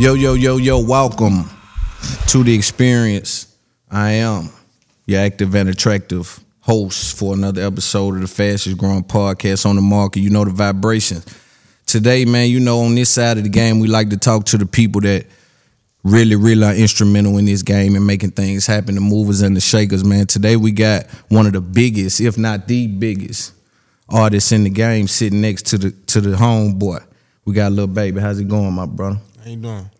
Yo, yo, yo, yo, welcome to the experience. I am your active and attractive host for another episode of the fastest growing podcast on the market. You know the vibration. Today, man, you know, on this side of the game, we like to talk to the people that really, really are instrumental in this game and making things happen, the movers and the shakers, man. Today we got one of the biggest, if not the biggest, artists in the game sitting next to the to the homeboy. We got Lil Baby. How's it going, my brother? How you doing?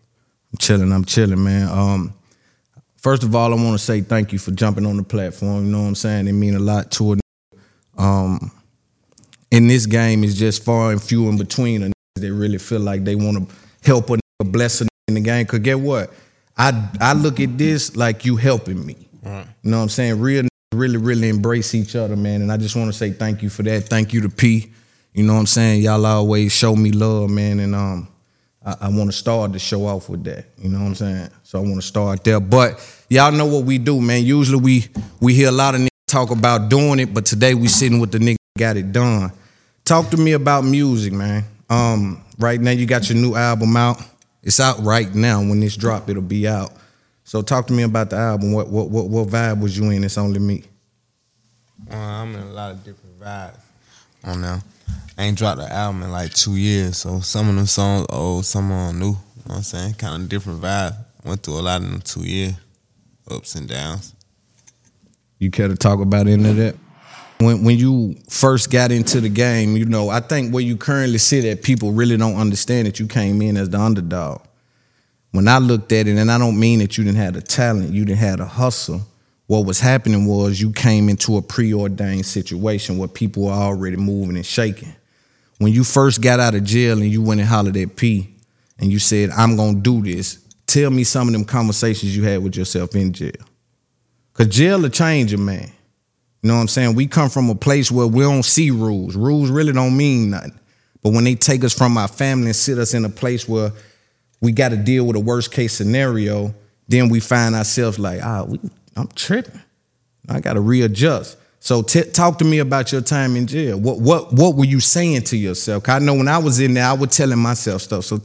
I'm chilling. I'm chilling, man. Um, first of all, I want to say thank you for jumping on the platform. You know what I'm saying? It mean a lot to it. Um, in this game, it's just far and few in between. And they really feel like they want to help a nigga, bless a nigga in the game. Cause get what? I I look at this like you helping me. Right. You know what I'm saying? Real really, really embrace each other, man. And I just want to say thank you for that. Thank you to P. You know what I'm saying? Y'all always show me love, man. And um, I, I want to start the show off with that. You know what I'm saying? So I want to start there. But y'all know what we do, man. Usually we we hear a lot of niggas talk about doing it, but today we sitting with the nigga got it done. Talk to me about music, man. Um, right now you got your new album out. It's out right now. When this drop, it'll be out. So talk to me about the album. What what what, what vibe was you in? It's only me. Uh, I'm in a lot of different vibes on now. I ain't dropped an album in like two years, so some of them songs old, some of them new. You know what I'm saying? Kind of different vibe. Went through a lot in them two years, ups and downs. You care to talk about any of that? When when you first got into the game, you know, I think where you currently sit at, people really don't understand that you came in as the underdog. When I looked at it, and I don't mean that you didn't have the talent, you didn't have the hustle. What was happening was you came into a preordained situation where people were already moving and shaking. When you first got out of jail and you went and hollered at P and you said, I'm gonna do this, tell me some of them conversations you had with yourself in jail. Cause jail will change a man. You know what I'm saying? We come from a place where we don't see rules. Rules really don't mean nothing. But when they take us from our family and sit us in a place where we got to deal with a worst case scenario, then we find ourselves like, ah, we, I'm tripping. I got to readjust. So t- talk to me about your time in jail. What what what were you saying to yourself? I know when I was in there, I was telling myself stuff. So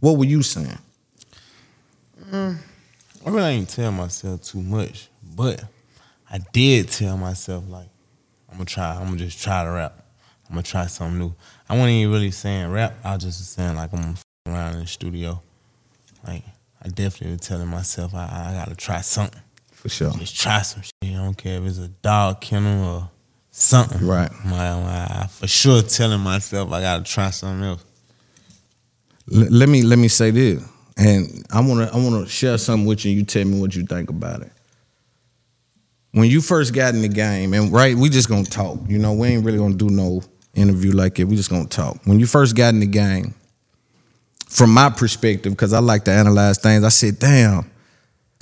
what were you saying? Mm. I really ain't tell myself too much, but I did tell myself like, I'm gonna try. I'm gonna just try to rap. I'm gonna try something new. I wasn't even really saying rap. I was just saying like I'm gonna f- around in the studio. Like I definitely was telling myself I, I gotta try something. For sure. Just try some shit. I don't care if it's a dog kennel or something. Right. My, my, for sure telling myself I gotta try something else. L- let me let me say this, and I want to I want to share something with you. You tell me what you think about it. When you first got in the game, and right, we just gonna talk. You know, we ain't really gonna do no interview like it. We just gonna talk. When you first got in the game, from my perspective, because I like to analyze things, I said, damn,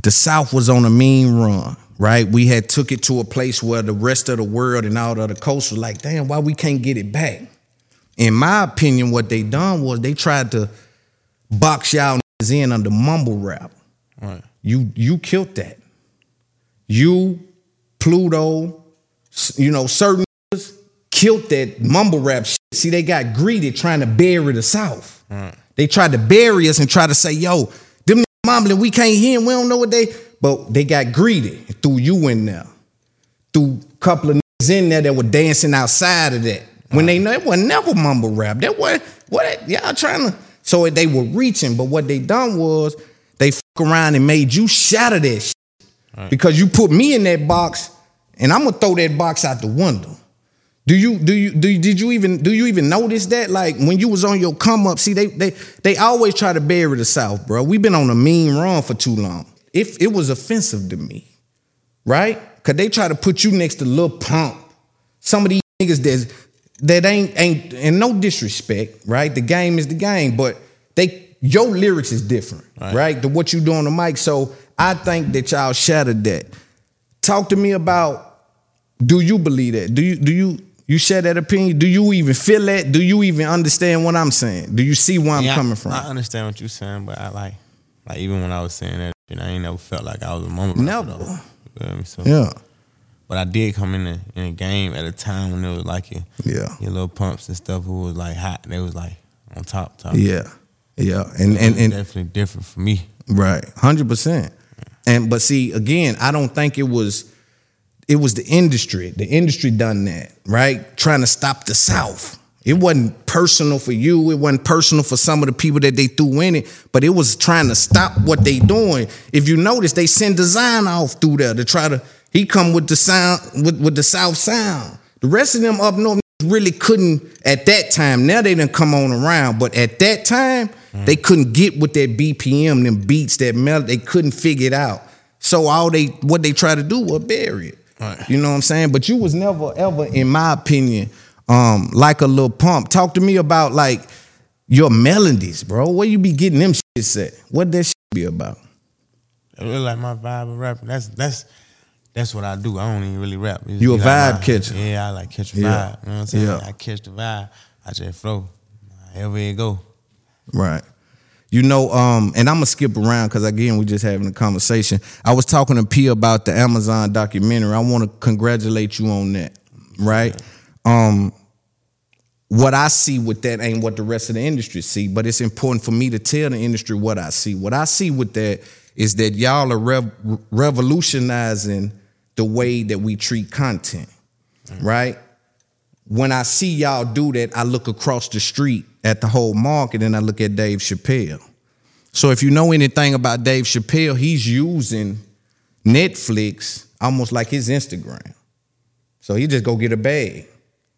the South was on a mean run, right? We had took it to a place where the rest of the world and all the other coast was like, damn, why we can't get it back? In my opinion, what they done was they tried to box y'all niggas in under mumble rap. Right. You you killed that. You, Pluto, you know, certain niggas killed that mumble rap shit. See, they got greedy trying to bury the South. They tried to bury us and try to say, yo, mumbling, we can't hear we don't know what they, but they got greedy and threw you in there. Threw a couple of niggas in there that were dancing outside of that. When they know it was never mumble rap. That was what y'all trying to. So they were reaching, but what they done was they fuck around and made you shatter that shit. Because you put me in that box, and I'm gonna throw that box out the window. Do you do you do you, did you even do you even notice that? Like when you was on your come up, see they they they always try to bury the South, bro. We've been on a mean run for too long. If it was offensive to me, right? Cause they try to put you next to Lil Pump. Some of these niggas that's that ain't ain't and no disrespect, right? The game is the game, but they your lyrics is different, right? Right. To what you do on the mic. So I think that y'all shattered that. Talk to me about do you believe that? Do you do you you share that opinion? Do you even feel that? Do you even understand what I'm saying? Do you see where I'm Yeah, coming from? I understand what you're saying, but I like, like even when I was saying that, shit, I ain't never felt like I was a rapper, Never. though. You feel me? So, yeah. But I did come in the, in the game at a time when it was like your, Yeah. your Lil Pumps and stuff who was like hot. And they was like on top, top. Yeah. Yeah, and and, and definitely different for me. Right, hundred percent. And but see, again, I don't think it was it was the industry. The industry done that, right? Trying to stop the South. It wasn't personal for you. It wasn't personal for some of the people that they threw in it, but it was trying to stop what they doing. If you notice, they send Desiigner off through there to try to. He come with the sound with, with the South sound. The rest of them up north really couldn't at that time. Now they didn't come on around, but at that time they mm. couldn't get with that BPM, them beats, that melody. They couldn't figure it out. So all they what they try to do was bury it. Right. You know what I'm saying? But you was never ever, in my opinion, um, like a Lil Pump. Talk to me about like your melodies, bro. Where you be getting them shit set? What that shit be about? I really like my vibe of rapping. That's that's that's what I do. I don't even really rap. It's You a like vibe my- catcher. Yeah, I like catch a Yeah. vibe. You know what I'm saying? Yeah. I catch the vibe. I just flow. However it go. Right. You know, um, and I'm gonna skip around because again, we're just having a conversation. I was talking to P about the Amazon documentary. I want to congratulate you on that. Right. Um, what I see with that ain't what the rest of the industry see, but it's important for me to tell the industry what I see. What I see with that is that y'all are rev- revolutionizing the way that we treat content, right? When I see y'all do that, I look across the street at the whole market and I look at Dave Chappelle. So if you know anything about Dave Chappelle, he's using Netflix almost like his Instagram. So he just go get a bag.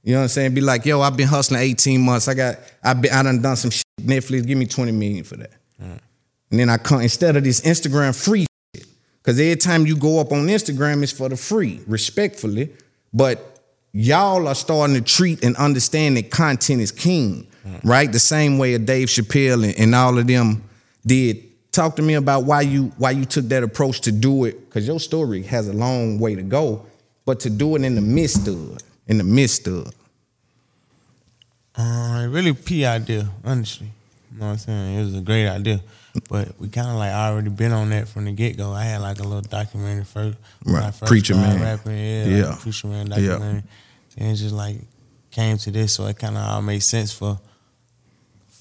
You know what I'm saying? Be like, yo, I've been hustling 18 months. I got, I been, I done done some shit. Netflix, give me 20 million for that. And then I come instead of this Instagram free shit. Cause every time you go up on Instagram, it's for the free, respectfully. But y'all are starting to treat and understand that content is king, right? The same way a Dave Chappelle and, and all of them did. Talk to me about why you why you took that approach to do it, because your story has a long way to go, but to do it in the midst of in the midst of. Uh, really P idea, honestly. You know what I'm saying? It was a great idea. But we kind of like already been on that from the get go. I had like a little documentary first. Right. First Preacher Man. Rapping, yeah. Yeah. Like Preacher Man Yeah. documentary. And it just like came to this, so it kind of all made sense for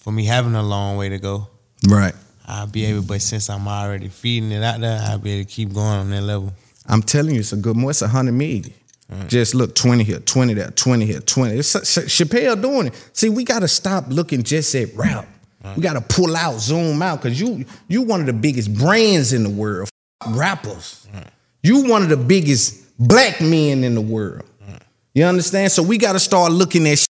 for me having a long way to go. Right. I'll be able, but since I'm already feeding it out there, I'll be able to keep going on that level. I'm telling you, it's a good more. It's a hundred million. Mm. Just look, 20 here, 20 there, 20 here, 20. It's Ch- Chappelle doing it. See, we gotta stop looking just at rap. Mm. We gotta pull out, zoom out, because you you one of the biggest brands in the world. F- Rappers. Mm. You one of the biggest black men in the world. You understand? So we gotta start looking at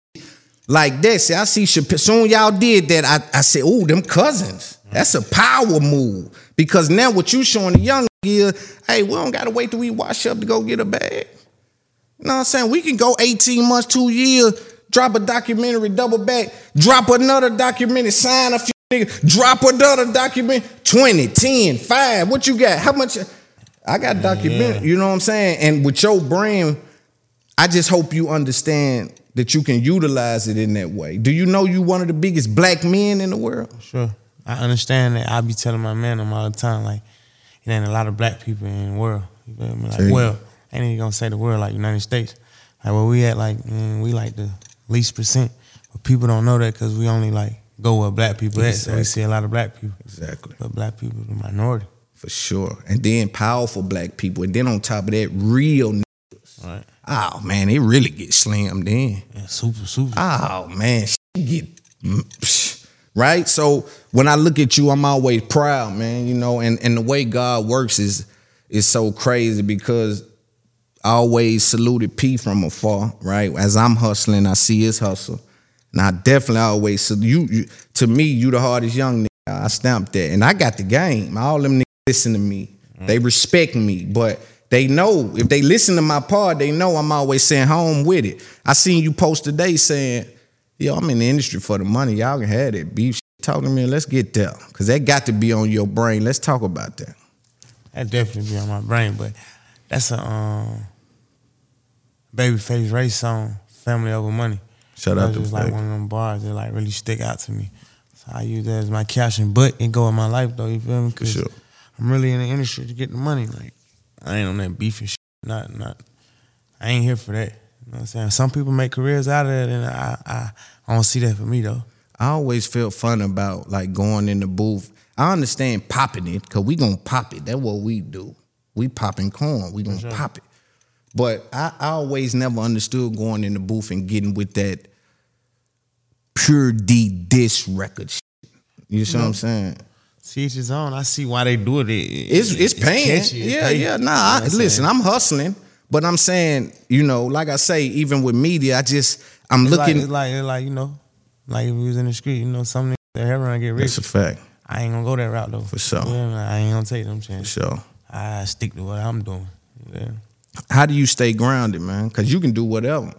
like that. See, I see Chappelle. Soon y'all did that. I, I said, oh, them cousins. That's a power move. Because now what you showing the young is, hey, we don't gotta wait till we wash up to go get a bag. You know what I'm saying? We can go 18 months, two years, drop a documentary, double back, drop another documentary, sign a few niggas, drop another document, 20, 10, 5. What you got? How much? I got documentary, you know what I'm saying? And with your brand, I just hope you understand that you can utilize it in that way. Do you know you one of the biggest black men in the world? Sure. I understand that. I be telling my man them all the time, like, it ain't a lot of black people in the world. You feel me? Like, See? well, I ain't even gonna say the world like United States. Like where we at, like mm, we like the least percent, but people don't know that because we only like go where black people at. So we Exactly. see a lot of black people, Exactly. but black people the minority. For sure. And then powerful black people. And then on top of that, real niggas. Right. Oh man, it really get slammed in. Yeah, super, super. Oh man, shit get right. So when I look at you, I'm always proud, man. You know, and and the way God works is is so crazy because I always saluted P from afar, right? As I'm hustling, I see his hustle, and I definitely always salute you. you to me, you the hardest young nigga. I stamped that, and I got the game. All them niggas listen to me. They respect me, but they know if they listen to my part, they know I'm always saying home with it. I seen you post today saying, "Yo, I'm in the industry for the money. Y'all can have that beef." Talk to me. Let's get there, cause that got to be on your brain. Let's talk about that. That definitely be on my brain, but that's a um, Babyface Ray song, "Family Over Money." Shout That out was to just like one of them bars that like really stick out to me. So I use that as my caption, but it go in my life though. You feel me? 'Cause sure. I'm really in the industry to get the money. Like I ain't on that beef and shit. Not not. I ain't here for that. You know what I'm saying? Some people make careers out of it, and I I, I don't see that for me though. I always felt fun about like going in the booth. I understand popping it because we gonna pop it. That's what we do. We popping corn. We gonna pop it. But I, I always never understood going in the booth and getting with that pure D diss record shit. You see what I'm saying? See each his own. I see why they do it. It- It's it's paying. catchy, yeah, paying. yeah. Nah, I, I'm listen. I'm hustling, but I'm saying, you know, like I say, even with media, I just I'm It's looking. like, it's like, it's like you know, like if we was in the street, you know, some niggas that run get rich. That's a fact I ain't gonna go that route though. For sure. Yeah, I ain't gonna take them for chances. sure. I stick to what I'm doing. Yeah. How do you stay grounded, man? Because you can do whatever.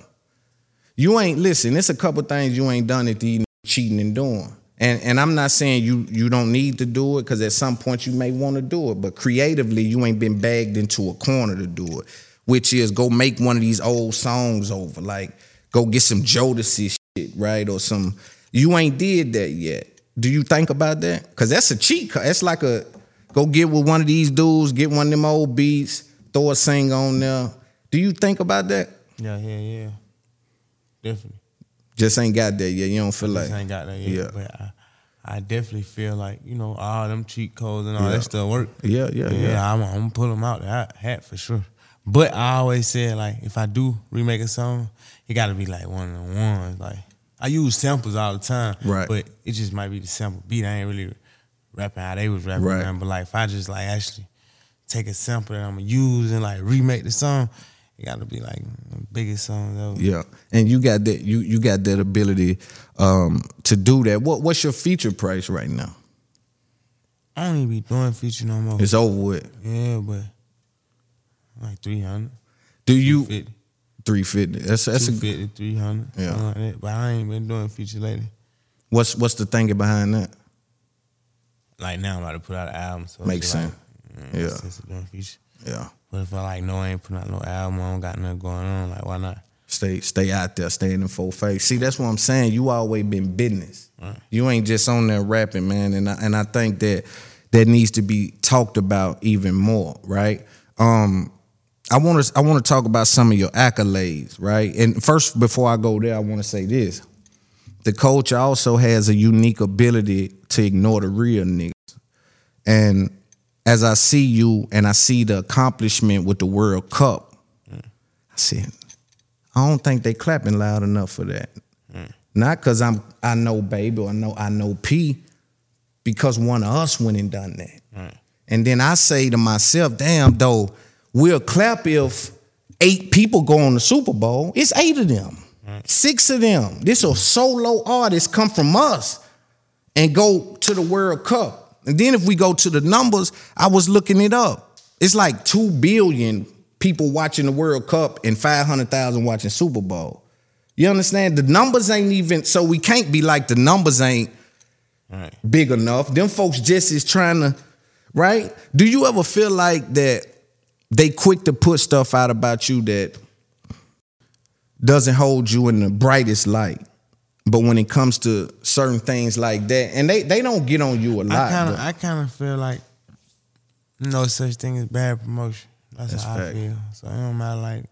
You ain't listen. It's a couple things you ain't done at the cheating and doing. And and I'm not saying you you don't need to do it because at some point you may want to do it, but creatively you ain't been bagged into a corner to do it, which is go make one of these old songs over, like go get some Jodeci shit, right, or some. You ain't did that yet. Do you think about that? Because that's a cheat. That's like a go get with one of these dudes, get one of them old beats, throw a sing on there. Do you think about that? Yeah, yeah, yeah. Definitely. Just ain't got that yet. You don't feel like Just ain't got that yet. Yeah. But I, I definitely feel like, you know, all them cheat codes and all Yeah. that stuff work. Yeah, yeah, yeah. yeah. I'm, I'm gonna pull them out that hat for sure. But I always said like if I do remake a song, it gotta be like one of the ones. Like I use samples all the time. Right. But it just might be the sample beat. I ain't really rapping how they was rapping. Right. man. But like if I just like actually take a sample that I'm gonna use and like remake the song, it gotta be like the biggest song ever. Yeah, and you got that. You you got that ability um, to do that. What what's your feature price right now? I don't even be doing feature no more. It's over with. Yeah, but like 300. Do you three fifty? That's that's a, 250, 300. Yeah. like that. But I ain't been doing feature lately. what's what's the thinking behind that? Like now I'm about to put out an album. So Makes just like, sense. mm, Yeah. Since I'm doing feature. Yeah, But if I like no, I ain't putting out no album, I don't got nothing going on, like why not? stay stay out there, stay in the full face. See, that's what I'm saying. You always been business. You ain't just on there rapping, man. And I, and I think that that needs to be talked about even more, right? Um, I want to I want to talk about some of your accolades, right? And first, before I go there, I want to say this: the coach also has a unique ability to ignore the real niggas. And as I see you and I see the accomplishment with the World Cup, I said, I don't think they clapping loud enough for that. Not because I'm I know baby or I know I know P, because one of us went and done that. And then I say to myself, damn though, we'll clap if eight people go on the Super Bowl. It's eight of them. Six of them. This a solo artist come from us and go to the World Cup. And then if we go to the numbers, I was looking it up. It's like 2 billion people watching the World Cup and 500,000 watching Super Bowl. You understand? The numbers ain't even, so we can't be like the numbers ain't Right. big enough. Them folks just is trying to, right? Do you ever feel like that they quick to put stuff out about you that doesn't hold you in the brightest light? But when it comes to certain things like that, and they they don't get on you a lot. I kind of I kind of feel like no such thing as bad promotion. That's, That's how fact. I feel. So it don't matter like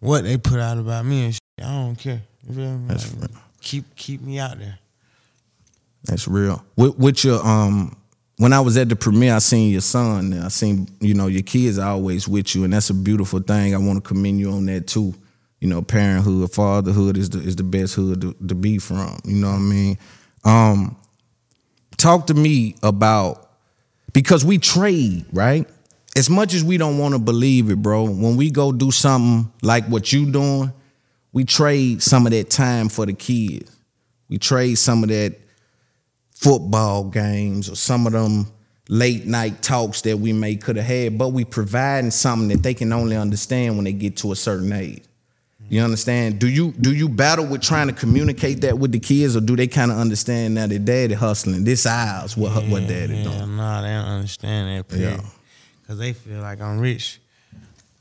what they put out about me and shit. I don't care. You feel me? That's Like, real. keep keep me out there. That's real. With, with your um, when I was at the premiere, I seen your son. I seen you know your kids are always with you, and that's a beautiful thing. I want to commend you on that too. You know, parenthood, fatherhood is the is the best hood to, to be from. You know what I mean? Um, talk to me about because we trade right. As much as we don't want to believe it, bro, when we go do something like what you doing, we trade some of that time for the kids. We trade some of that football games or some of them late night talks that we may could have had, but we providing something that they can only understand when they get to a certain age. You understand? Do you do you battle with trying to communicate that with the kids, or do they kind of understand now that daddy hustling? This ours, what what daddy yeah, doing? Nah, they don't understand that. Yeah. Yeah. Cause they feel like I'm rich.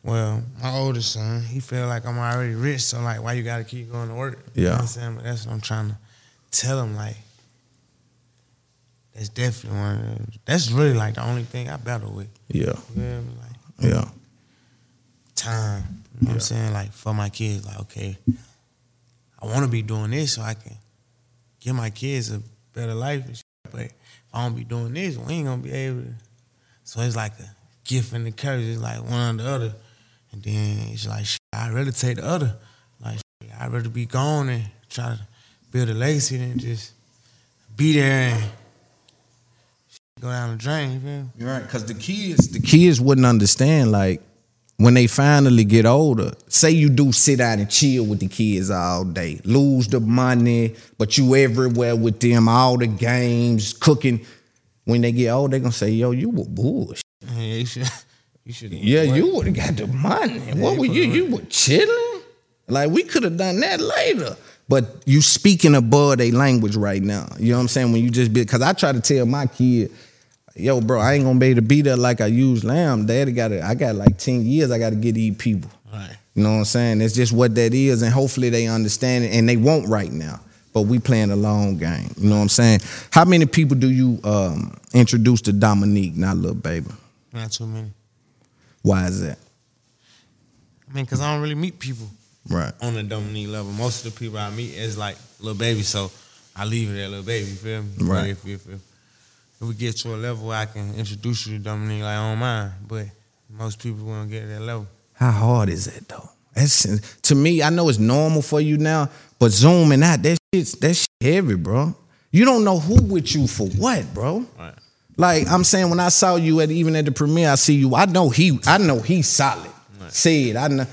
Well, my oldest son, he feel like I'm already rich. So like, why you gotta keep going to work? You know Yeah. what I'm saying? But that's what I'm trying to tell him. Like, that's definitely one. That's really like the only thing I battle with. Yeah, You feel me? Like yeah, time. You know what I'm saying? Like for my kids, like okay, I want to be doing this so I can give my kids a better life and shit. But if I don't be doing this, we ain't gonna be able to. So it's like a gift and a curse. It's like one or the other. And then it's like, shit, I'd rather take the other. Like, shit, I'd rather be gone and try to build a legacy than just be there and shit, go down the drain. You feel? You're right, because the kids, the kids wouldn't understand like when they finally get older. Say you do sit out and chill with the kids all day, lose the money, but you everywhere with them, all the games, cooking. When they get old, they gonna say, "Yo, you were bullshit." Yeah, you should. You should. Yeah, you would have got the money. what were you? You were chilling. Like we could have done that later. But you speaking above a language right now. You know what I'm saying? When you just be because I try to tell my kid, yo, bro, I ain't gonna be able to be there like I use lamb. Daddy got it. I got like 10 years I gotta get these people. Right. You know what I'm saying? It's just what that is, and hopefully they understand it, and they won't right now. But we playing a long game. You know what I'm saying? How many people do you um, introduce to Dominique, not Lil Baby? Not too many. Why is that? I mean, cause I don't really meet people Right. on the Dominique level. Most of the people I meet is like Lil Baby, so I leave it at Lil Baby. You feel me? Right. If, if, if, if we get to a level where I can introduce you to Dominique, like I don't mind. But most people won't get to that level. How hard is that though? That's to me. I know it's normal for you now, but zooming out, that shit's that shit heavy, bro. You don't know who with you for what, bro. Right. Like I'm saying, when I saw you at even at the premiere, I see you. I know he. I know he's solid. Said I know,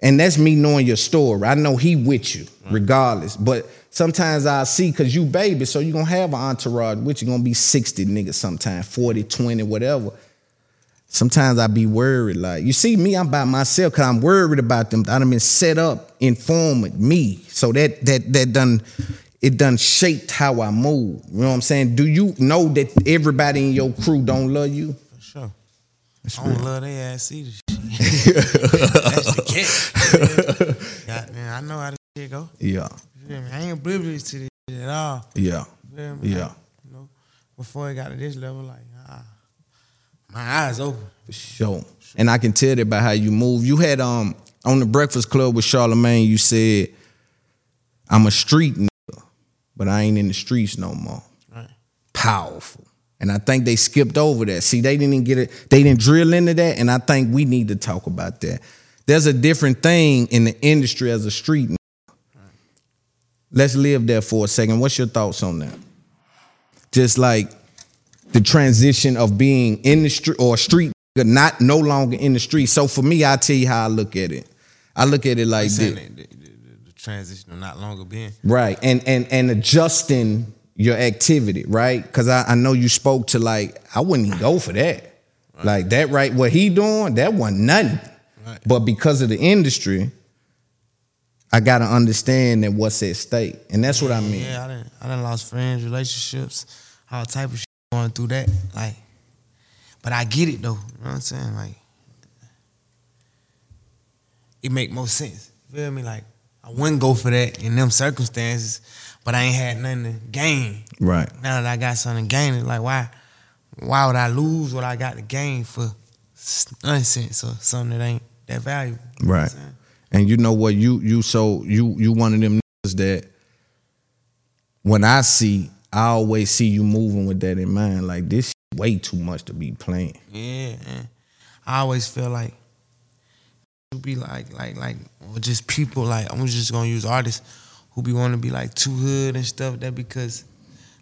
and that's me knowing your story. I know he with you regardless. But sometimes I see because you baby, so you gonna have an entourage with you. Gonna be sixty niggas sometimes, 40, 20, whatever. Sometimes I be worried. Like you see me, I'm by myself because I'm worried about them. I done been set up, informed me, so that that that done it done shaped how I move. You know what I'm saying? Do you know that everybody in your crew don't love you? For sure. That's I don't real. love their ass either. That's the catch. God, man, I know how this shit go. Yeah, You feel me? I ain't oblivious to this shit at all. yeah? Yeah. Like, you know, before it got to this level, like, ah, my eyes open. for sure. And I can tell that by how you move. You had um on the Breakfast Club with Charlemagne. You said, "I'm a street nigga, but I ain't in the streets no more." Right. powerful. And I think they skipped over that. See, they didn't get it, they didn't drill into that. And I think we need to talk about that. There's a different thing in the industry as a street. Let's live there for a second. What's your thoughts on that? Just like the transition of being in the street or street, not no longer in the street. So for me, I'll tell you how I look at it. I look at it like this. the, the, the, the transition of not longer being. Right. And and and adjusting your activity, right? Cause I, I know you spoke to like, I wouldn't even go for that. Like that right, what he doing, that wasn't nothing. Right. But because of the industry, I gotta understand that what's at stake. And that's what I mean. Yeah, I done, I done lost friends, relationships, all type of shit going through that. Like, but I get it though. You know what I'm saying? Like, it make more sense. You feel me? Like, I wouldn't go for that in them circumstances, but I ain't had nothing to gain. Right. Now that I got something to gain, it's like, why, why would I lose what I got to gain for nonsense or something that ain't that valuable? You know what I'm Right. saying? And you know what? You you so you you one of them niggas that when I see, I always see you moving with that in mind. Like this way too much to be playing. Yeah. I always feel like it be like like like or just people like I'm just gonna use artists who be wanting to be like too hood and stuff. That because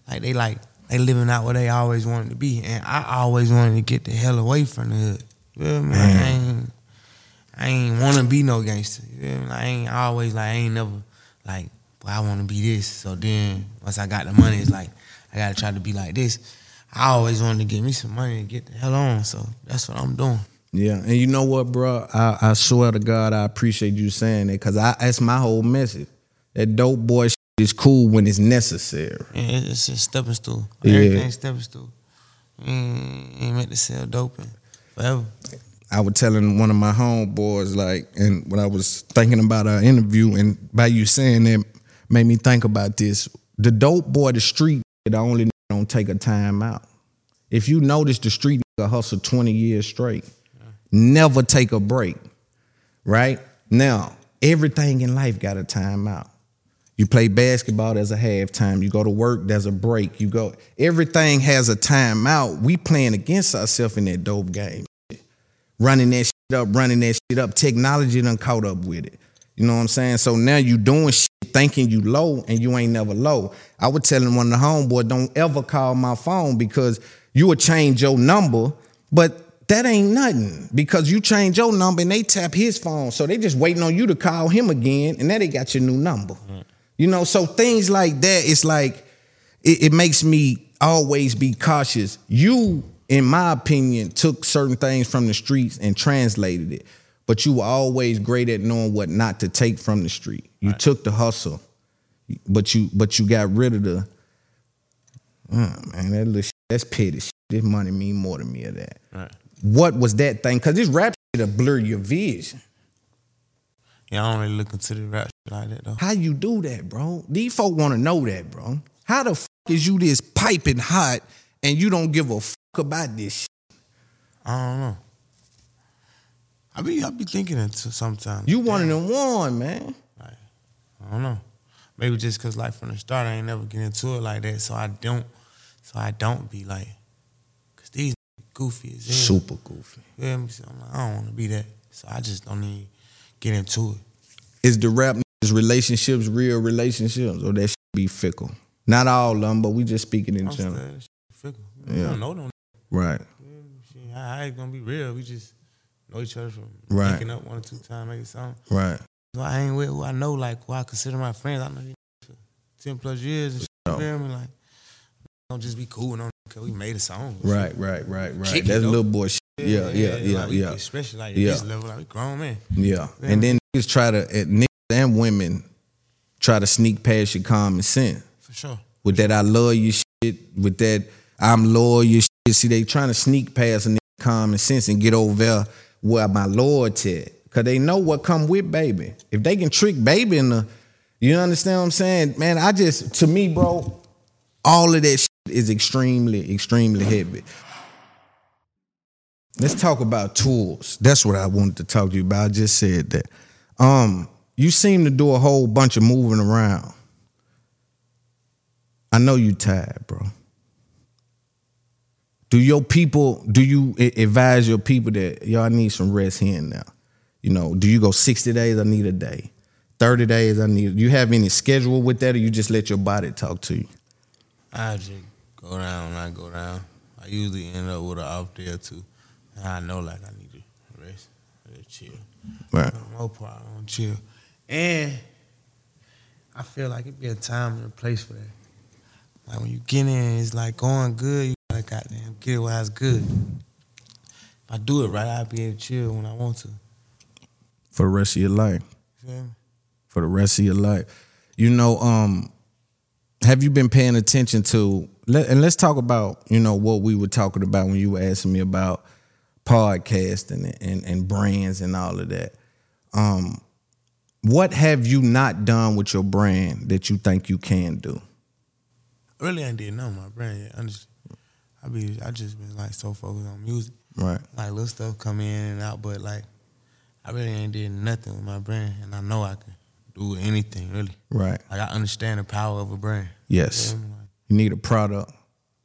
like they like they living out where they always wanted to be, and I always wanted to get the hell away from the hood. You feel me? I ain't want to be no gangster. I ain't always like I ain't never like well, I want to be this. So then once I got the money, it's like I gotta try to be like this. I always wanted to get me some money to get the hell on. So that's what I'm doing. Yeah, and you know what, bro? I, I swear to God, I appreciate you saying that because I that's my whole message. That dope boy shit is cool when it's necessary. It- it's a stepping stool. Yeah. Everything's stepping stool. Ain't, ain't meant to sell dope forever. I was telling one of my homeboys, like, and when I was thinking about our interview, and by you saying that made me think about this. The dope boy, the street, the only don't take a time out. If you notice, the street nigga hustle 20 years straight, never take a break, right? Now, everything in life got a time out. You play basketball, there's a halftime. You go to work, there's a break. You go, everything has a timeout. We playing against ourselves in that dope game. Running that shit up, running that shit up. Technology done caught up with it. You know what I'm saying? So now you doing shit thinking you low and you ain't never low. I was telling one of the homeboy, don't ever call my phone because you will change your number, but that ain't nothing because you change your number and they tap his phone. So they just waiting on you to call him again and now they got your new number. You know, so things like that, it's like, it, it makes me always be cautious. You, in my opinion, took certain things from the streets and translated it, but you were always great at knowing what not to take from the street. You took the hustle, but you but you got rid of the. Oh, man, that little shit, that's petty. Shit. This money mean more to me of that. Right. What was that thing? Cause this rap shit will blur your vision. Yeah, I don't really look into the rap shit like that though. How you do that, bro? These folk want to know that, bro. How the fuck is you this piping hot and you don't give a fuck about this? I don't know. I be I be thinking it sometimes. You one of them one, man. Like, I don't know. Maybe just cause like from the start I ain't never get into it like that, so I don't, so I don't be like, cause these goofy as hell. Super goofy. You feel me? So I'm like, I don't want to be that, so I just don't even get into it. Is the rap niggas relationships real relationships or that shit be fickle? Not all of them, but we just speaking in I'm general. saying, that shit fickle. Yeah. don't know them. Right. Shit, how it gonna be real? We just know each other from Right. up one or two times, making something. Right. So I ain't with who I know, like who I consider my friends. I know you for ten plus years. And shit, you feel me? Like, don't just be cool and on because we made a song. Right, right, right, right. It, That's though. little boy shit. Yeah, yeah, yeah, like, yeah. Especially like Yeah. this level, like grown man. Yeah. And then niggas try to, niggas and women try to sneak past your common sense. For sure. With that I love you shit, with that I'm loyal you See, they trying to sneak past a common sense and get over there where my loyalty at. Cause they know what come with baby. If they can trick baby in the, you understand what I'm saying? Man, I just, to me, bro, all of that shit is extremely, extremely heavy. Let's talk about tools. That's what I wanted to talk to you about. I just said that. Um, you seem to do a whole bunch of moving around. I know you tired, bro. Do your people, do you advise your people that y'all need some rest here and now? You know, do you go 60 days, I need a day? 30 days, I need you have any schedule with that or you just let your body talk to you? I just go down when I go down. I usually end up with an off day or two. And I know like I need to rest, just chill. Right. No problem, chill. And I feel like it'd be a time and a place for that. Like when you get in, it's like going good. Gotta goddamn get it while it's good. If I do it right, I'll be able to chill when I want to. For the rest of your life. Me? For the rest of your life. You know, um, have you been paying attention to let, and let's talk about, you know, what we were talking about when you were asking me about podcasting and, and, and brands and all of that. Um, what have you not done with your brand that you think you can do? I really ain't did nothing with my brand yet. Honestly, I be I just been like so focused on music. Right. Like little stuff come in and out, but like I really ain't did nothing with my brand, and I know I can do anything really. Right. Like I understand the power of a brand. Yes. You feel me? Like, You need a product.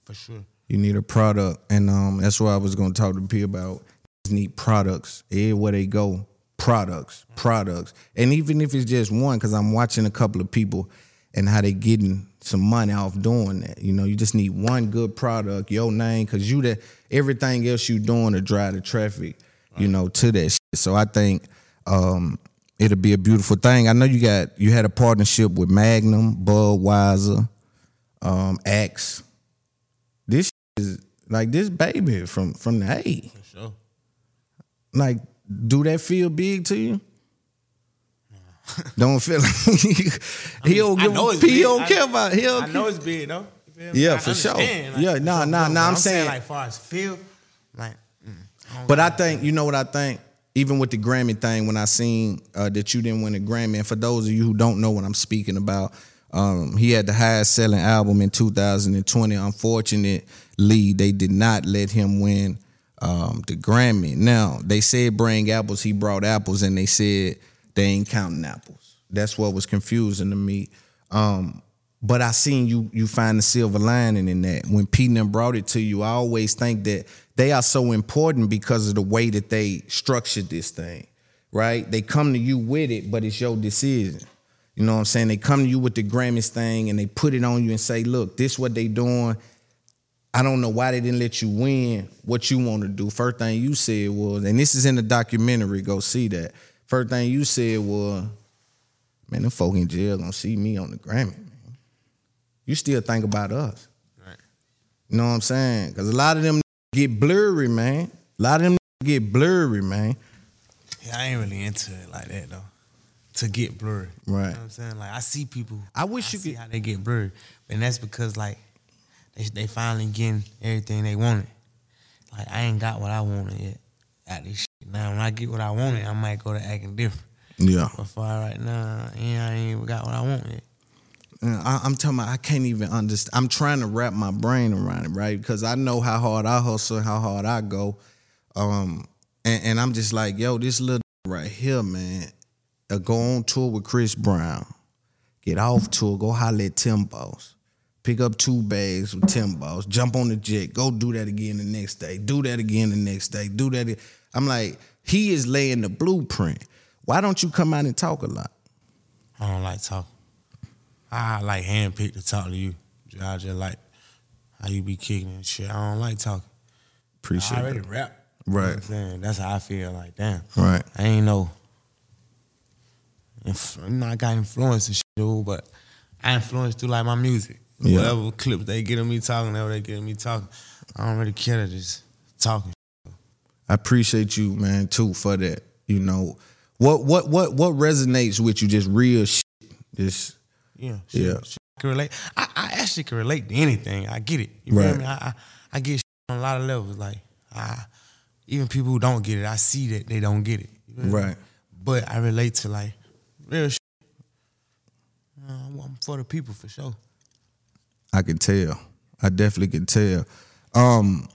for sure. You need a product, and um, that's what I was going to talk to P about. You need products everywhere they go. Products, products, and even if it's just one, because I'm watching a couple of people and how they getting some money off doing that. You know, you just need one good product, your name, because you that everything else you doing to drive the traffic, you know, to that. Shit. So I think um, it'll be a beautiful thing. I know you got you had a partnership with Magnum, Budweiser, um, Axe this is like this baby from from the A. For sure. Like, do that feel big to you? don't feel like he don't I give know a it's He don't I- care about he don't I know it's big though. Yeah, I for sure. understand, Yeah, nah, nah, nah, I'm I'm saying- like far as feel, like. mm, But I think you know what I think. Even with the Grammy thing, when I seen uh, that you didn't win a Grammy, and for those of you who don't know what I'm speaking about, um, he had the highest selling album in 2020. Unfortunately, they did not let him win um, the Grammy. Now they said bring apples, he brought apples, and they said they ain't counting apples. That's what was confusing to me. Um, but I seen you you find the silver lining in that. When Pete and brought it to you, I always think that they are so important because of the way that they structured this thing, right? They come to you with it, but it's your decision. You know what I'm saying? They come to you with the Grammys thing and they put it on you and say, look, this what they doing. I don't know why they didn't let you win what you want to do. First thing you said was, and this is in the documentary, go see that. First thing you said was, man, them folk in jail gonna see me on the Grammy, man. You still think about us. Right. You know what I'm saying? Because a lot of them get blurry, man. A lot of them get blurry, man. Yeah, I ain't really into it like that though. To get blurry. You know Right. what I'm saying? Like I see people. I wish you see could- how they get blurry. And that's because like they they finally getting everything they wanted. Like I ain't got what I wanted yet out this shit. Now when I get what I wanted, I might go to acting different. Yeah. But for right now, yeah, I ain't even got what I want yet. I, I'm telling you, I can't even understand. I'm trying to wrap my brain around it, right? Because I know how hard I hustle, how hard I go. Um, and, and I'm just like, yo, this little right here, man, uh, go on tour with Chris Brown. Get off tour, go holler at Tim Boss. Pick up two bags with Tim Boss, jump on the jet, go do that again the next day, do that again the next day, do that. I'm like, he is laying the blueprint. Why don't you come out and talk a lot? I don't like talk. I like handpicked to talk to you. I just like how you be kicking and shit. I don't like talking. Appreciate I already it. rap. You know Right. what I'm saying? That's how I feel. Like, damn. Right. I ain't know. Inf- I got influence and shit, dude, but I influence through like my music. Yeah. Whatever clip they getting me talking, whatever they getting me talking. I don't really care to just talking. I appreciate you, man, too, for that. You know, what what what what resonates with you? Just real shit. Just Yeah. Shit, Yeah. shit I can relate. I, I actually can relate to anything. I get it. You Right. feel me? I, I, I get shit on a lot of levels. Like, I, even people who don't get it, I see that they don't get it. You me? Right. But I relate to like real shit. Uh, I'm for the people for sure. I can tell. I definitely can tell. Um,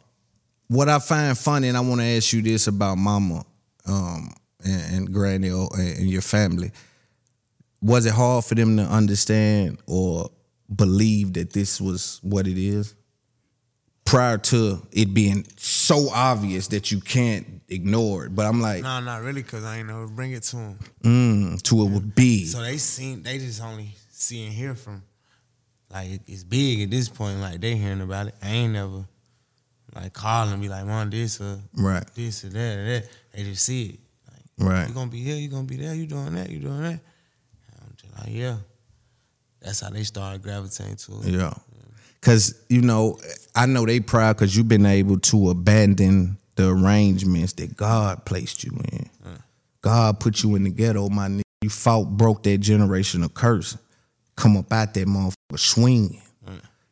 what I find funny, and I want to ask you this about Mama, um, and, and Granny or, and your family. Was it hard for them to understand or believe that this was what it is? Prior to it being so obvious that you can't ignore it, but I'm like, No, not really, cause I ain't never bring it to them. mm, to it would be. So they seen, they just only see and hear from, like it's big at this point. Like they hearing about it. I ain't never like calling and be like, "Mom, this or Right, this or that or that." They just see it. Like right. you gonna be here, you gonna be there, you doing that, you doing that. I'm just like, yeah. That's how they started gravitating to it. Yeah. Cause you know, I know they proud because you've been able to abandon the arrangements that God placed you in. God put you in the ghetto, my nigga. You fought, broke that generational curse. Come up out that motherfucker swinging.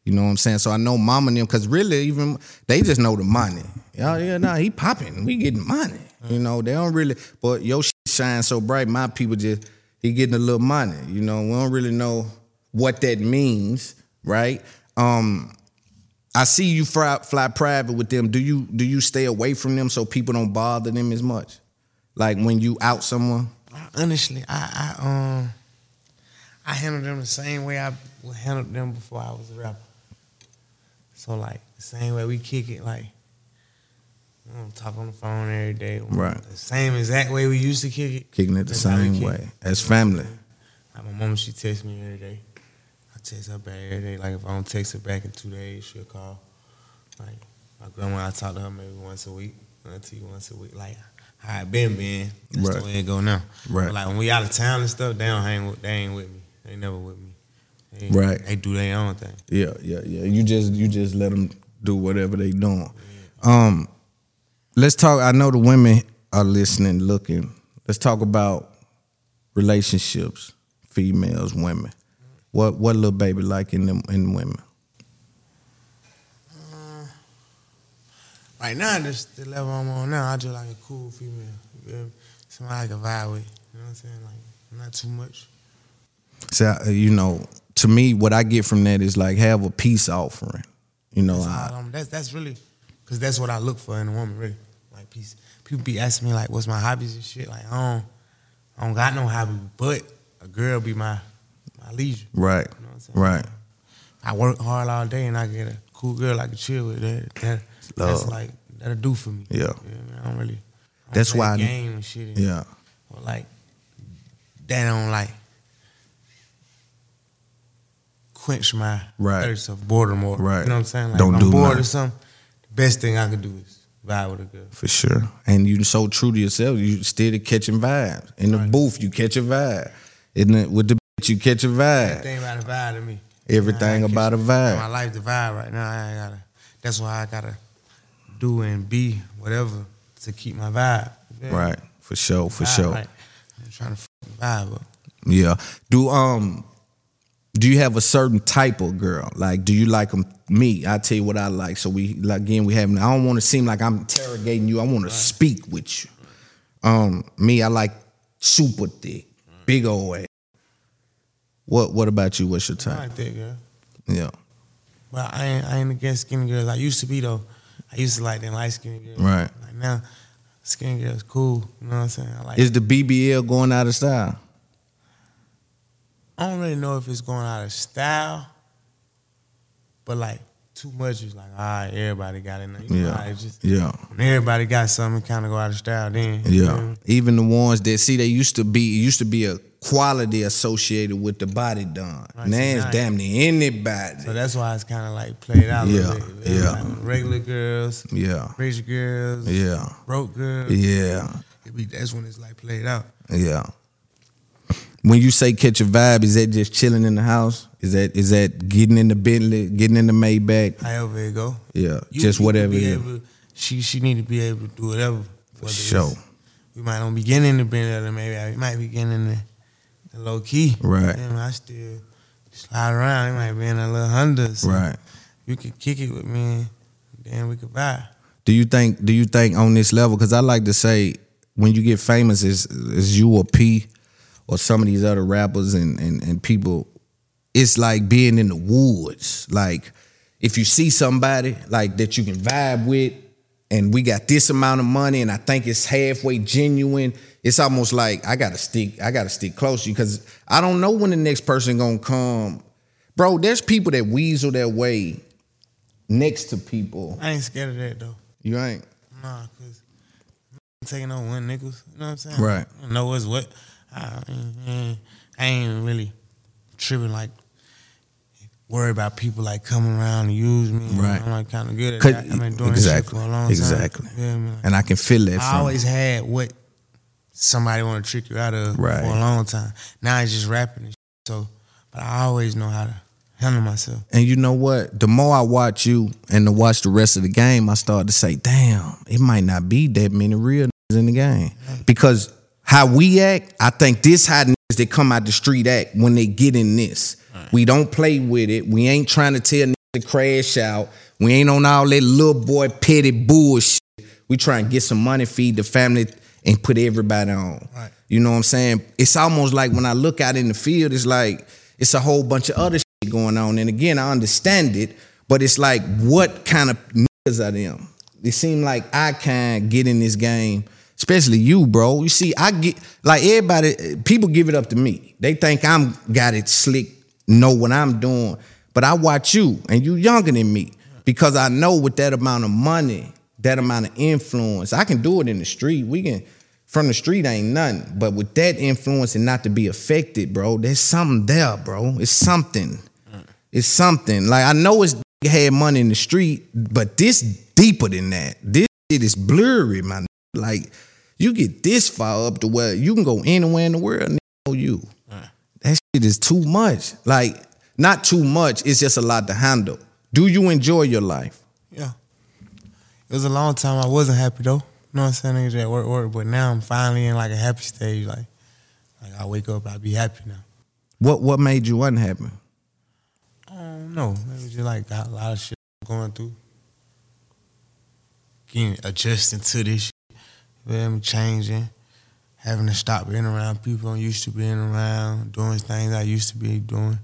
You know what I'm saying? So I know mama and them, cause really even they just know the money. Yeah, yeah, nah, he popping. We getting money. You know, they don't really but your shit shine so bright, my people just he getting a little money. You know, we don't really know what that means, right? Um I see you fly, fly private with them. Do you do you stay away from them so people don't bother them as much? Like when you out someone? Honestly, I, I um I handled them the same way I handled them before I was a rapper. So like the same way we kick it, like we don't talk on the phone every day. Right. The same exact way we used to kick it. Kicking it the That's how we same way. As family. Like my mama, she texts me every day. I text her back every day. Like if I don't text her back in two days, she'll call. Like my grandma, I talk to her maybe once a week, auntie once a week. Like how it been been. That's Right. the way it go now. Right. But like when we out of town and stuff, they don't hang with. They ain't with me. They never with me. They, Right. They do their own thing. Yeah, yeah, yeah. You just you just let them do whatever they doing. Um, let's talk. I know the women are listening, looking. Let's talk about relationships, females, women. What what Lil Baby like in them in women? Right now, this the level I'm on now. I just like a cool female. You feel me? Somebody I can vibe with. You know what I'm saying? Like not too much. So uh, you know, to me, what I get from that is like have a peace offering. You know, That's, I, I'm- that's that's really, cause that's what I look for in a woman, really. Like peace. People be asking me like, what's my hobbies and shit. Like I don't, I don't got no hobby, but a girl be my my leisure. Right. You know what I'm saying? Right. I work hard all day and I get a cool girl I can chill with. That, that that's like that'll do for me. Yeah. You know I, mean? I don't really. I don't That's why I- game and shit. And, Yeah. Or like that don't like quench my Right. thirst of boredom or Right. you know what I'm saying? Like Don't I'm do bored nothing. or something. The best thing I could do is vibe with a girl. For sure. And you so true to yourself. You still catching vibes. In the Right. booth, you catch a vibe. In the, with the bitch, you catch a vibe. Everything about a vibe to me. Everything about a vibe. My life the vibe right now. I gotta. That's why I gotta do and be whatever to keep my vibe. Yeah. Right. For sure. For Vibe sure. I'm trying to vibe up. Yeah. Do um do you have a certain type of girl? Like do you like them? me? I tell you what I like. So we like again we having I don't want to seem like I'm interrogating you. I want to speak with you. Um me I like super thick. Big old ass. What what about you? What's your type? I like that girl. Yeah. But I ain't, I ain't against skinny girls. I used to be though. I used to like them light skinny girls. Right. Like now, skinny girls cool. You know what I'm saying? I like. Is the BBL going out of style? I don't really know if it's going out of style, but like too much is like, all right, everybody got it. You know Yeah. it just Yeah. everybody got something, kind of go out of style. Then you Yeah. know? Even the ones that see they used to be used to be a quality associated with the body done. Right, now it's damn near anybody. So that's why it's kind of like played out. Yeah, little bit. yeah. Like regular girls, yeah. rich girls, Yeah. broke girls. Yeah. Be, that's when it's like played out. Yeah. When you say catch a vibe, is that just chilling in the house? Is that is that getting in the Bentley, getting in the Maybach? However it go. Yeah, You- just whatever could it be is. able- she she need to be able to do whatever. For sure. We might not be getting in the Bentley, or maybe I might be getting in the, the low key. Right. Damn, I still slide around. It might be in a little Honda. So Right. You could kick it with me. Then we could buy. Do you think do you think on this level? Because I like to say when you get famous, is is you or P or some of these other rappers and, and, and people, it's like being in the woods. Like if you see somebody like that you can vibe with, and we got this amount of money, and I think it's halfway genuine. It's almost like I gotta stick, I gotta stick close to you because I don't know when the next person gonna come. Bro, there's people that weasel their way next to people. I ain't scared of that though. You ain't. Nah, cause I'm taking on one nickels. You know what I'm saying? Right. I know what's what. I, ain't- I ain't really tripping like worry about people like coming around and use me. Right. I'm like kind of good at that. I've been doing exactly, shit for a long exactly. time. Yeah, man. And I can feel that I always had what somebody want to trick you out of Right. for a long time. Now it's just rapping and shit. So, but I always know how to handle myself. And you know what? The more I watch you and to watch the rest of the game, I start to say, damn, it might not be that many real in the game. Because how we act, I think this how niggas that come out the street act when they get in this. We don't play with it. We ain't trying to tell niggas to crash out. We ain't on all that little boy petty bullshit. We try and get some money, feed the family, and put everybody on. Right. You know what I'm saying? It's almost like when I look out in the field, it's like it's a whole bunch of other shit going on. And again, I understand it, but it's like, what kind of niggas are them? It seem like I can't get in this game, especially you, bro. You see, I get like everybody. People give it up to me. They think I'm got it slick, know what I'm doing. But I watch you, and you younger than me, because I know with that amount of money, that amount of influence, I can do it in the street. We can from the street ain't nothing. But with that influence and not to be affected, bro, there's something there, bro. It's something. It's something. Like I know it's had money in the street, but this deeper than that. This shit is blurry, man. Like you get this far up to where you can go anywhere in the world and know you. That shit is too much. Like not too much. It's just a lot to handle. Do you enjoy your life? Yeah. It was a long time I wasn't happy though. You know what I'm saying? Niggas at work, work, but now I'm finally in like a happy stage. Like, like I wake up, I be happy now. What what made you unhappy? I don't know. Maybe just like got a lot of shit going through. Getting adjusting to this feel me? Changing. Having to stop being around people I'm used to being around, doing things I used to be doing.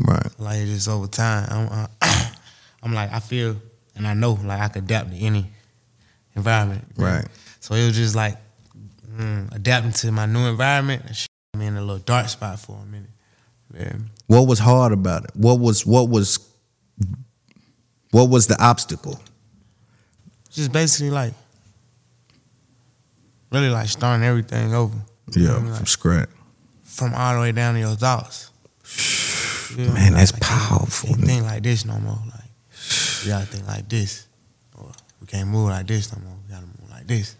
Right. Like just over time, I'm, I, I'm like I feel and I know like I could adapt to any environment. Right. So it was just like mm, adapting to my new environment and shit, me in a little dark spot for a minute. Yeah. What was hard about it? What was what was what was the obstacle? Just basically like really like starting everything over. You know what I mean? Like, scratch. from all the way down to your thoughts. You know, Man, that's like, powerful, Can't man. think like this no more. Like you gotta think like this, or we can't move like this no more. We gotta move like this.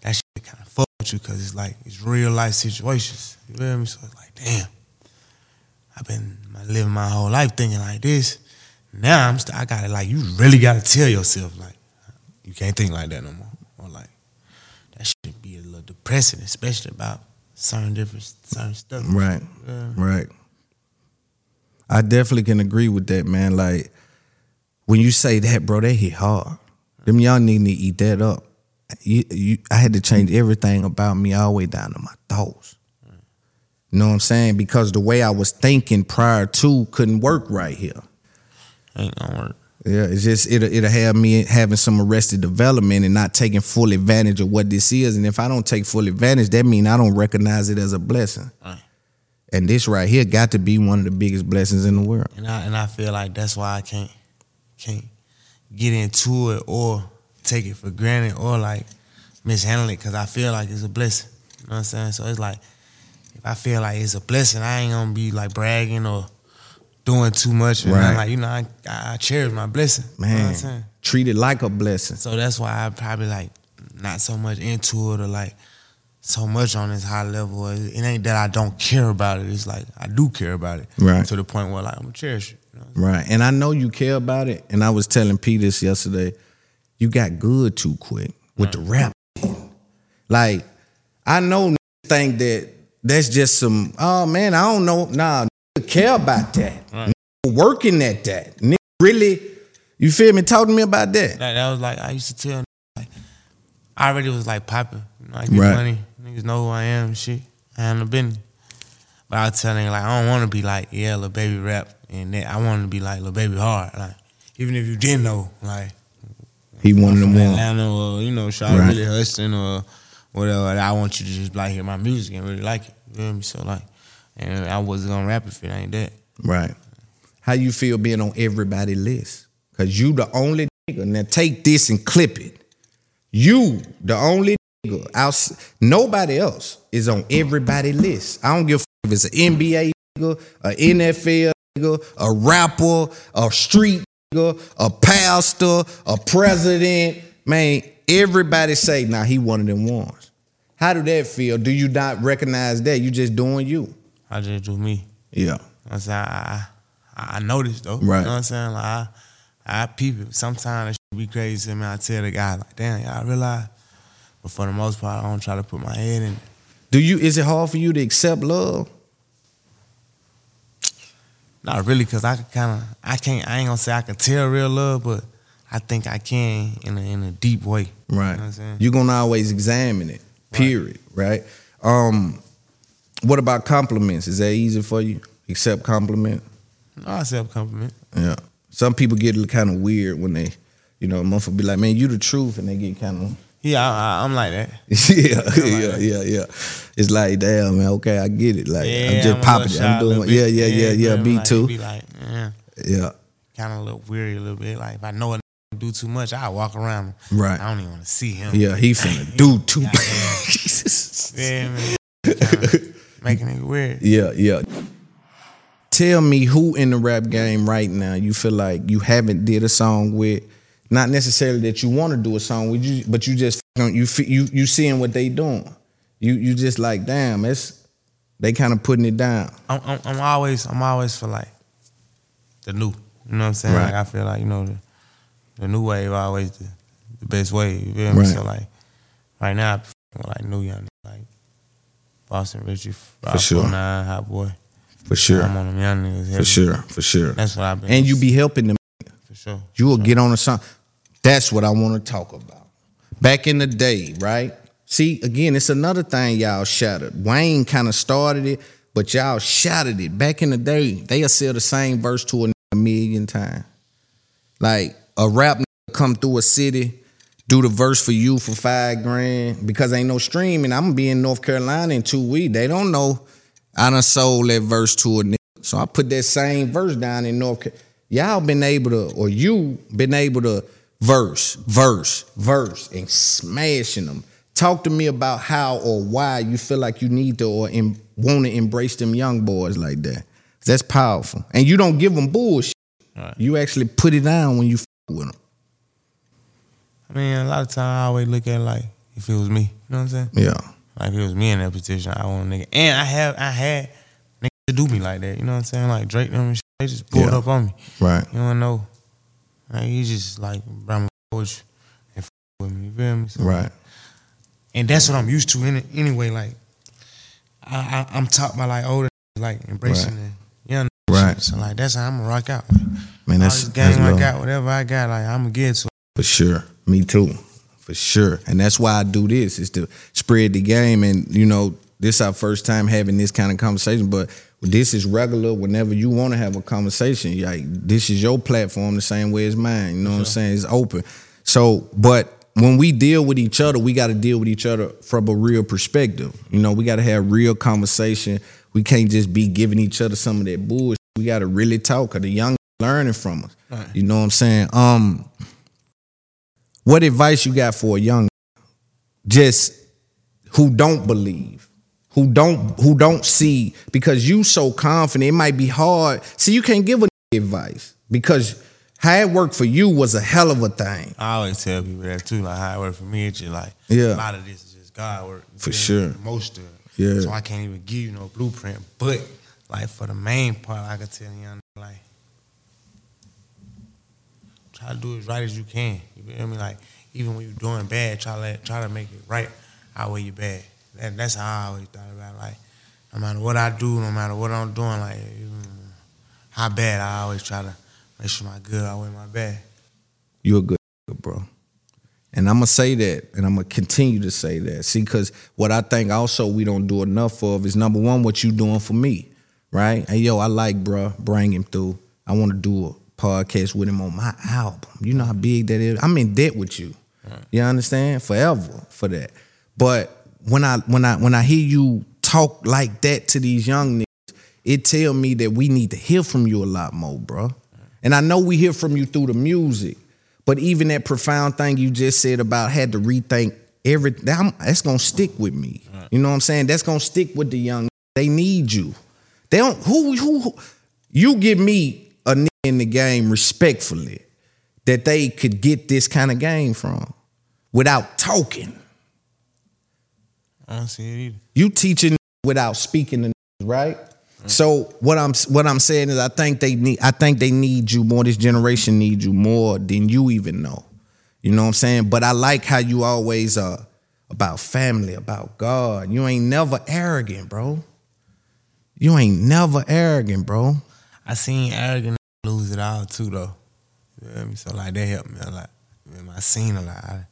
That shit kind of fuck with you because it's like it's real life situations. You feel me? So it's like, damn, I've been living my whole life thinking like this. Now I'm st- I gotta like you really gotta tell yourself like you can't think like that no more, or like that should especially about certain different certain stuff. Right. Yeah. Right. I definitely can agree with that, man. Like when you say that, bro, that hit hard. Them y'all need to eat that up. You, you, I had to change everything about me all the way down to my thoughts. You know what I'm saying? Because the way I was thinking prior to couldn't work right here. Ain't gonna work. Yeah, it's just it'll it'll have me having some arrested development and not taking full advantage of what this is. And if I don't take full advantage, that means I don't recognize it as a blessing. Right. And this right here got to be one of the biggest blessings in the world. And I and I feel like that's why I can't can't get into it or take it for granted or like mishandle it because I feel like it's a blessing. You know what I'm saying? So it's like if I feel like it's a blessing, I ain't gonna be like bragging or doing too much. And Right. I'm like, you know, I, I cherish my blessing. You know what I'm Man, saying? treat it like a blessing. So that's why I probably like not so much into it or like so much on this high level. It ain't that I don't care about it. It's like I do care about it. Right. To the point where like I'm gonna cherish it. You know? Right. And I know you care about it. And I was telling P this yesterday. You got good too quick with the rap. Like, I know think that that's just some, oh man, I don't know. Nah, care about that. Right. Working at that. Nigga really, you feel me? Talk to me about that. That, that was like I used to tell like I already was like popping. I get Right. money. Niggas know who I am and shit. I handle business. But I was telling like I don't want to be like yeah, Lil Baby rap, and that I want to be like Lil Baby hard. Like even if you didn't know, like He them from ones. Atlanta or you know, Charlotte Right. really hustling or whatever. I want you to just like hear my music and really like it. You feel me? So like, and I wasn't gonna rap if it ain't that. Right. How you feel being on everybody list? Cause you the only nigga. Now take this and clip it. You the only nigga. Outs- nobody else is on everybody list. I don't give a if it's an NBA nigga, a NFL nigga, a rapper, a street nigga, a pastor, a president. Man, everybody say, nah, he one of them ones. How do that feel? Do you not recognize that? You just doing you. I just do me. Yeah. I'm saying I, I, I noticed though. Right. You know what I'm saying? Like I, I peep it. Sometimes it should be crazy to me. I tell the guy like, damn, y'all realize. But for the most part, I don't try to put my head in it. Do you is it hard for you to accept love? Not really, cause I kind of, I can't, I ain't gonna say I can tell real love, but I think I can in a in a deep way. Right. You know what I'm saying? You're gonna always examine it. Period. Right. Um, what about compliments? Is that easy for you? Accept compliment? I self compliment. Yeah. Some people get kind of weird when they, you know, a motherfucker be like, "Man, you the truth," and they get kind of, Yeah, I, I, I'm like that. yeah, yeah, yeah, yeah. It's like, damn, man. Okay, I get it. Like, Yeah, I'm just a popping. it. I'm doing. Yeah, bit. yeah, yeah, yeah. Me like, too. Be like, eh, yeah, Yeah. kind of a little weary a little bit. Like if I know a do too much, I walk around. Right. I don't even want to see him. Yeah. He finna do too. Goddamn. Yeah, man. Kinda making it weird. Yeah, yeah. Tell me who in the rap game right now you feel like you haven't did a song with, not necessarily that you want to do a song with you, but you just you you you seeing what they doing. You you just like damn, it's they kind of putting it down. I'm, I'm, I'm always, I'm always for like the new. You know what I'm saying? Right. Like I feel like you know the, the new wave always the, the best wave. You feel me? Right. So like right now, I like new young like Boston Richey, Rob sure. Nine, Hotboii. For sure, I'm on them young niggas. for sure, for sure. That's what I've been. And you be helping them. for sure. You will get on a song. That's what I want to talk about. Back in the day, right? See, again, it's another thing y'all shattered. Wayne kind of started it, but y'all shattered it. Back in the day, they'll sell the same verse to a, million times. Like a rap nigga come through a city, do the verse for you for five grand because ain't no streaming. I'm gonna be in North Carolina in two weeks. They don't know I done sold that verse to a nigga So I put that same verse down in North. Carolina. Y'all been able to, or you been able to verse, verse, verse, and smashing them. Talk to me about how or why you feel like you need to or em- want to embrace them young boys like that. That's powerful, and you don't give them bullshit. Right. You actually put it down when you f- with them. I mean, a lot of times I always look at it like if it was me, you know what I'm saying? Yeah, Like if it was me in that position, I want a nigga. And I have, I had niggas to do me like that. You know what I'm saying? Like Drake them and shit, they just pulled Yeah. up on me. right. You don't know. Like he just like brought my coach and f- with me. You feel me? So, Right. And that's what I'm used to in anyway. Like I, I I'm taught by like older like embracing Right. the young. Right. Shit. So like that's how I'm gonna rock out. Like, Man, all that's, this that's game I love. got, whatever I got, like I'm gonna get to. For sure. Me too. For sure. And that's why I do this, is to spread the game. And, you know, this our first time having this kind of conversation, but this is regular whenever you want to have a conversation. Like this is your platform the same way as mine. You know what I'm saying? It's open. So, but when we deal with each other, we got to deal with each other from a real perspective. You know, we got to have real conversation. We can't just be giving each other some of that bullshit. We got to really talk. Cause the young learning from us. Right. You know what I'm saying? Um, what advice you got for a young just who don't believe, who don't who don't see because you so confident it might be hard. See, you can't give a advice because how it worked for you was a hell of a thing. I always tell people that too. Like how it worked for me, it's just like Yeah. a lot of this is just God work. For sure. Most of it. Yeah. So I can't even give you no blueprint. But like for the main part, I could tell you like try to do as right as you can. You feel me? Like even when you're doing bad, try to let, try to make it right outweigh you bad. That, that's how I always thought about it. Like no matter what I do, no matter what I'm doing, like how bad I always try to make sure my good outweigh my bad. you a good bro. And I'm gonna say that, and I'm gonna continue to say that. See, because what I think also we don't do enough of is number one, what you doing for me, right? Hey, yo, I like bro, bring him through. I want to do podcast with him on my album. You know how big that is. I'm in debt with you. You understand? Forever for that. But when I when I when I hear you talk like that to these young niggas, it tell me that we need to hear from you a lot more, bro. And I know we hear from you through the music, but even that profound thing you just said about had to rethink everything, that- that's gonna stick with me. You know what I'm saying? That's gonna stick with the young. They need you. They don't. Who who? who you give me in the game respectfully that they could get this kind of game from without talking. I don't see it either. You teaching without speaking, to right? So what I'm what I'm saying is I think they need I think they need you more. This generation needs you more than you even know. You know what I'm saying? But I like how you always uh about family, about God. You ain't never arrogant, bro. You ain't never arrogant, bro. I seen arrogant lose it all too though. You feel me? So like that helped me a lot. You me? I seen a lot. I,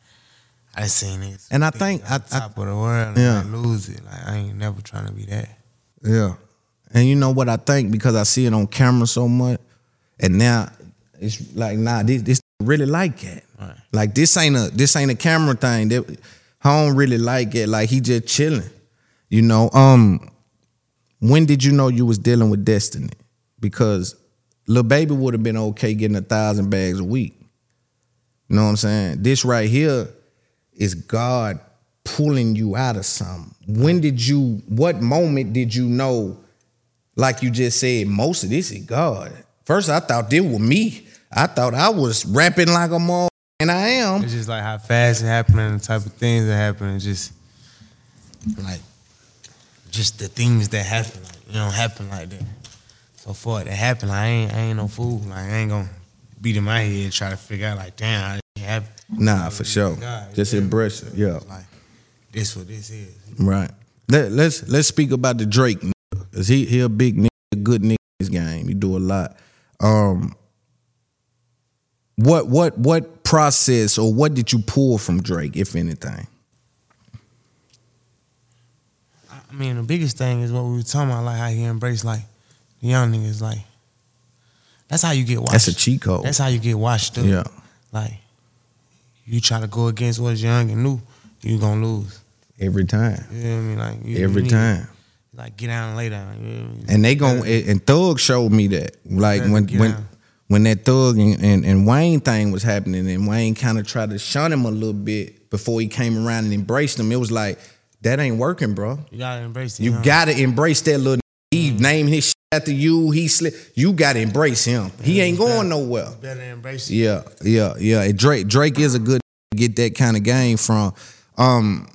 I seen it. And I think- I- I- top of the world Yeah. and I lose it. Like I ain't never trying to be that. Yeah. And you know what I think because I see it on camera so much, and now it's like, nah, this, this really like it. Right. Like this ain't a this ain't a camera thing. That I don't really like it. Like he just chilling. You know. Um. When did you know you was dealing with destiny? Because Lil Baby would have been okay getting a thousand bags a week. You know what I'm saying? This right here is God pulling you out of something. When did you, what moment did you know, like you just said, most of this is God? First, I thought this was me. I thought I was rapping like a mother, and I am. It's just like how fast it happened and the type of things that happen and just like just the things that happen. Like, you don't happen like that. So for it to happen, like, I ain't I ain't no fool. Like I ain't gonna beat in my head try to figure out like damn how it happened. Nah, for sure. God, Just yeah. embrace it. Yeah. Like this what this is. Right. Let, let's let's speak about the Drake. Cause he he a big nigga, good nigga in game. He do a lot. Um what what what process or what did you pull from Drake, if anything? I mean, the biggest thing is what we were talking about, like how he embraced like the young niggas. Like that's how you get washed. That's a cheat code. That's how you get washed up. yeah. Like you try to go against what's young and new, you gonna lose. Every time. You know what I mean? Like you, Every you time. Like get down and lay down. You know? I mean? And they gon' and Thug showed me that. Like when when out. when that Thug and, and, and Wayne thing was happening, and Wayne kind of tried to shun him a little bit before he came around and embraced him. It was like that ain't working, bro. you gotta embrace it. You huh? gotta embrace that little. Named his shit after you. He slid. You gotta embrace him. He ain't going nowhere. better embrace it. Yeah, yeah, yeah. And Drake Drake is a good get that kind of game from. Um,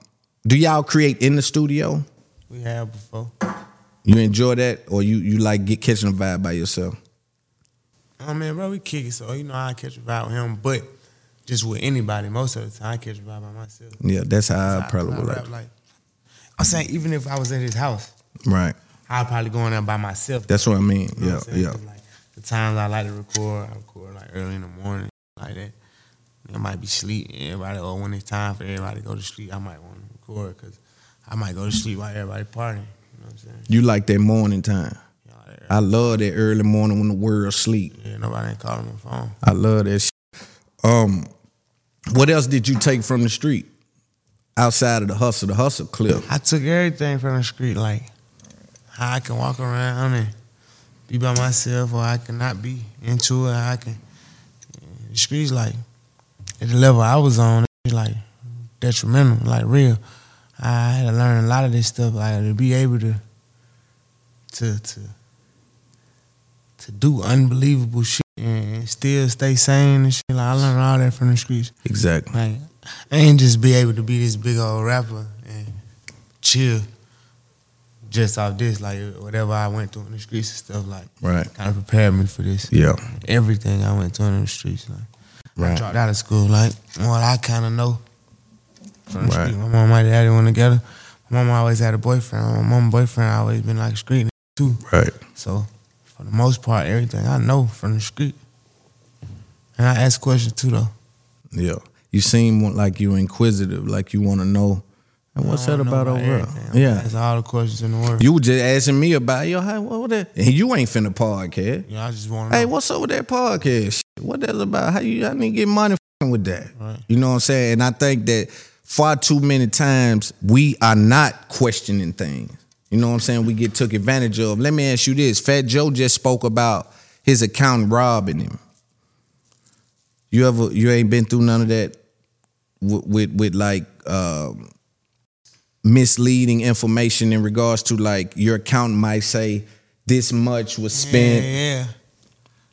do y'all create in the studio? We have before. You enjoy that, or you you like get catching a vibe by yourself? Oh man, bro, we kick it. So you know I catch a vibe with him, but just with anybody, most of the time I catch a vibe by myself. Yeah, that's how I I- probably I would like. like. I'm saying even if I was at his house, Right. I'd probably go in there by myself. That's what I mean. You know Yeah, what I'm saying? yeah. Like the times I like to record, I record like early in the morning, like that. It might be sleep. Everybody, or when it's time for everybody to go to sleep, I might want to record because I might go to sleep while everybody partying. You know what I'm saying? You like that morning time. Like, I love that early morning when the world sleep. yeah, nobody ain't calling my phone. I love that. Shit. Um, what else did you take from the street outside of the hustle? The hustle clip. I took everything from the street, like how I can walk around and be by myself, or I cannot be into it. I can. The streets, like at the level I was on, it's like detrimental, like real. I had to learn a lot of this stuff, like to be able to, to, to, to do unbelievable shit and still stay sane and shit. Like I learned all that from the streets. Exactly. Like, I ain't just be able to be this big old rapper and chill just off this. Like, whatever I went through in the streets and stuff, like, Right. kind of prepared me for this. Yeah. Everything I went through in the streets, like, I dropped out of school, like, what I kind of know from the Right. street. My mom and my daddy went together. My mom always had a boyfriend. My mom boyfriend always been like street too. Right. So, for the most part, everything I know from the street. And I ask questions too, though. Yeah. You seem like you're inquisitive, like you want to know. And what's that about over there? everything. Yeah. That's all the questions in the world. You were just asking me about yo, how what that? And you ain't finna podcast. Know, I just want Hey, know. what's up with that podcast? What that's about? How you I need to get money with that? Right. You know what I'm saying? And I think that far too many times we are not questioning things. You know what I'm saying? We get took advantage of. Let me ask you this: Fat Joe just spoke about his accountant robbing him. You ever you ain't been through none of that with with, with like um, misleading information in regards to like your accountant might say this much was spent Yeah, yeah.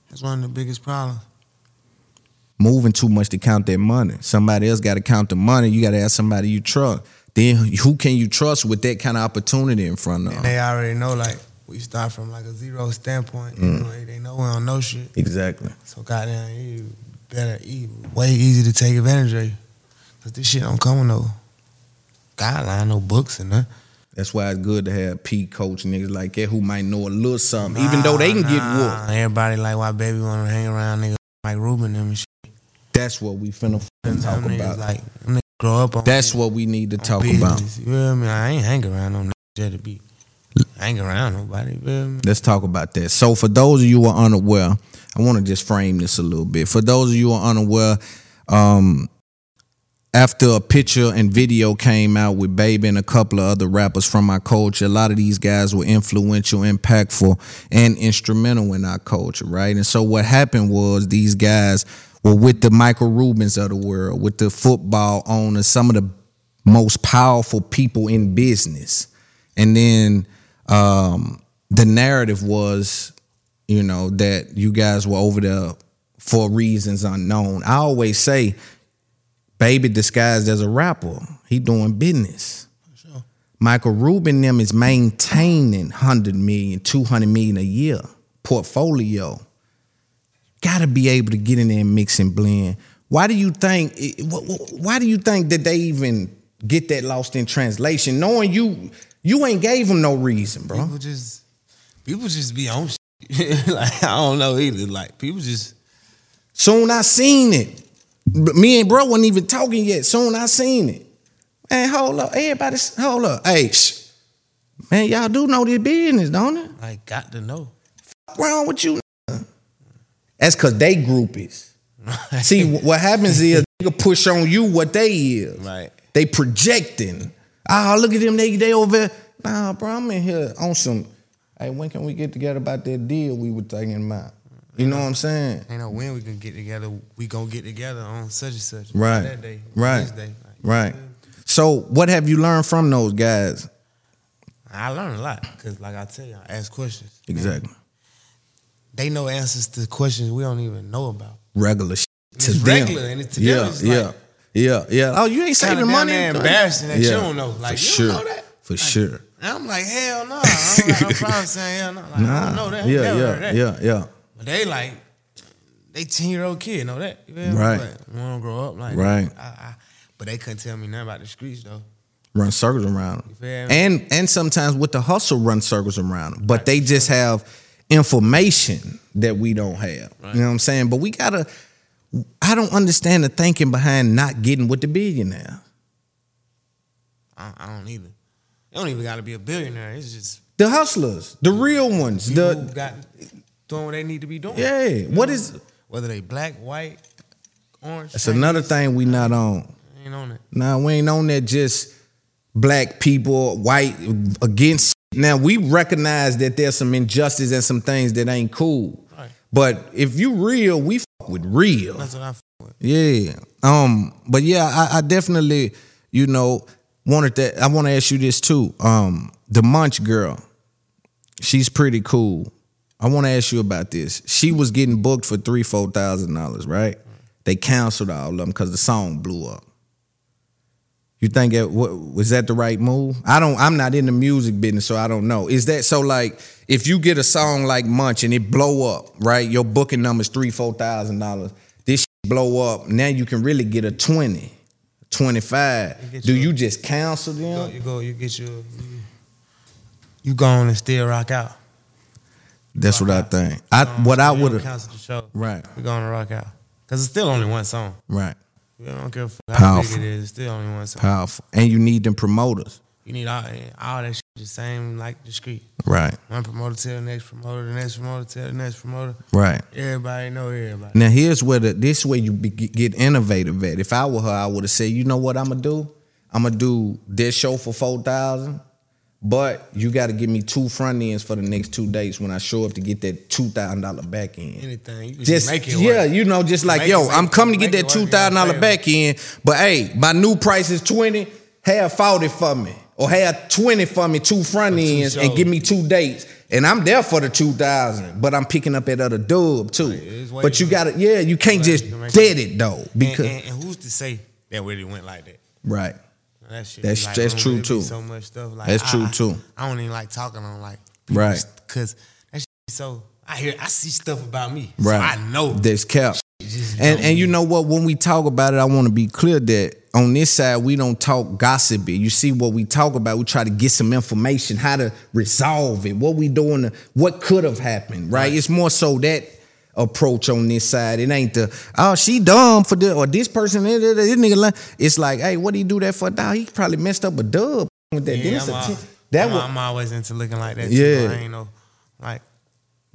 That's one of the biggest problems. moving too much to count that money. Somebody else got to count the money. You got to ask somebody you trust. Then who can you trust with that kind of opportunity in front of? And they already know, like, we start from like a zero standpoint. You Mm. know, they know we don't know shit. Exactly. So goddamn, you better eat. Way easy to take advantage of you. Cause this shit don't come with no guideline, no books and nothing. That's why it's good to have P coach niggas like that who might know a little something, even though they can get Nah, whooped. Everybody like why baby wanna hang around niggas like Rubin and shit. That's what we finna f***ing talk niggas about. Like niggas grow up on That's what we need to talk business, about. You feel me? I ain't hang around no niggas to be hang around nobody. Feel me? Let's talk about that. So, for those of you who are unaware, I want to just frame this a little bit. For those of you who are unaware, um, after a picture and video came out with Baby and a couple of other rappers from our culture, a lot of these guys were influential, impactful, and instrumental in our culture, right? And so, what happened was these guys were with the Michael Rubins of the world, with the football owners, some of the most powerful people in business. And then um, the narrative was, you know, that you guys were over there for reasons unknown. I always say, baby disguised as a rapper, he doing business. Sure. Michael Rubin them is maintaining 100 million, 200 million a year portfolio. Got to be able to get in there and mix and blend. Why do you think? wh- wh- Why do you think that they even get that lost in translation, knowing you you ain't gave them no reason, bro? People just people just be on shit. like I don't know either. Like people just Soon I seen it. But Me and bro wasn't even talking yet. Soon I seen it. Man, hold up. Everybody, hold up. Hey, shh. Man, y'all do know this business, don't it? I got to know. wrong with you? That's cause they groupies. See, what happens is nigga push on you what they is. Right. They projecting. Ah, look at them, they they over there. nah, bro, I'm in here on some. Hey, when can we get together about that deal we were thinking about? You know what I'm saying? Ain't no when we can get together. We gonna get together on such and such. Right. That day. Right. Like, Right. So, what have you learned from those guys? I learned a lot because, like I tell you, I ask questions. Exactly. They know answers to questions we don't even know about. Regular shit to It's them. regular, and it- to them yeah, it's yeah, like- yeah, yeah. Oh, you ain't saving money. there embarrassing that you don't know. Like, for you sure, know that? for sure. I'm like, hell no. I'm like, I'm probably saying hell no. Like, I Nah, don't know that. yeah, yeah, that. yeah, yeah. But they like, they ten year old kid know that. You me? Right. But we don't grow up like Right. that. I, I, but they couldn't tell me nothing about the streets though. Run circles around them, You feel me? and and sometimes with the hustle, run circles around them. But they just have information that we don't have. Right. You know what I'm saying? But we gotta. I don't understand the thinking behind not getting with the billionaire. I, I don't either. They don't even got to be a billionaire. It's just The hustlers, the real ones. The got doing what they need to be doing. yeah. What is? Whether they black, white, orange. That's another thing we not on. Ain't on it. Nah, we ain't on that just black people, white against. Now we recognize that there's some injustice and some things that ain't cool. Right. But if you real, we fuck with real. That's what I f- with. Yeah. Um. But yeah, I, I definitely, you know, wanted that. I want to ask you this too. Um, the Munch girl, she's pretty cool. I want to ask you about this. She was getting booked for three, four thousand dollars, right? They canceled all of them because the song blew up. You think it wa- was that the right move? I don't. I'm not in the music business, so I don't know. Is that so? Like, if you get a song like Munch and it blow up, right? Your booking number's three, four thousand dollars. This blow up. Now you can really get a 20, 25. get Do you- you just cancel You go, them? you go, you get your, you, you go on and still rock out. That's what I think. I Um, what I would have. cancel the show. Right, We're going to rock out because it's still only one song. right. We don't care how Powerful. big it is. It's still only one song. Powerful, and you need them promoters. You need all, all that shit the same like the street. Right, One promoter tell the next promoter, the next promoter tell the next promoter. right. Everybody know everybody. Now here's where the this way you be, get innovative at. If I were her, I would have said, you know what I'm gonna do? I'm gonna do this show for four thousand, but you got to give me two front ends for the next two dates when I show up to get that two thousand dollar back end. Anything you Just make it yeah, work. you know, just like Make yo, it- I'm coming to get that two work in your thousand dollar back end, but hey, my new price is twenty. Have forty for me, or have twenty for me, two front two ends, and give me two dates, and I'm there for the two thousand. But I'm picking up that other dub too. but you got to, yeah, you can't just dead it though, because and, and, and who's to say that really went like that? right, That shit. That's- like, that's true, too. So much stuff like That's I- true, too. I don't even like talking on like Right. because that shit so. I hear I see stuff about me, right. So I know that's kept. And and you know what? When we talk about it, I want to be clear that on this side we don't talk gossipy. You see what we talk about? We try to get some information, how to resolve it, what we doing, what could have happened. Right? Right. It's more so that approach on this side. It ain't the oh she dumb for this or this person. This, this this nigga. li-" It's like hey, what do he do that for? Now he probably messed up a dub with that. Yeah, I'm, a al- ten- that I'm, was I'm always into looking like that. Too. Yeah. I ain't no like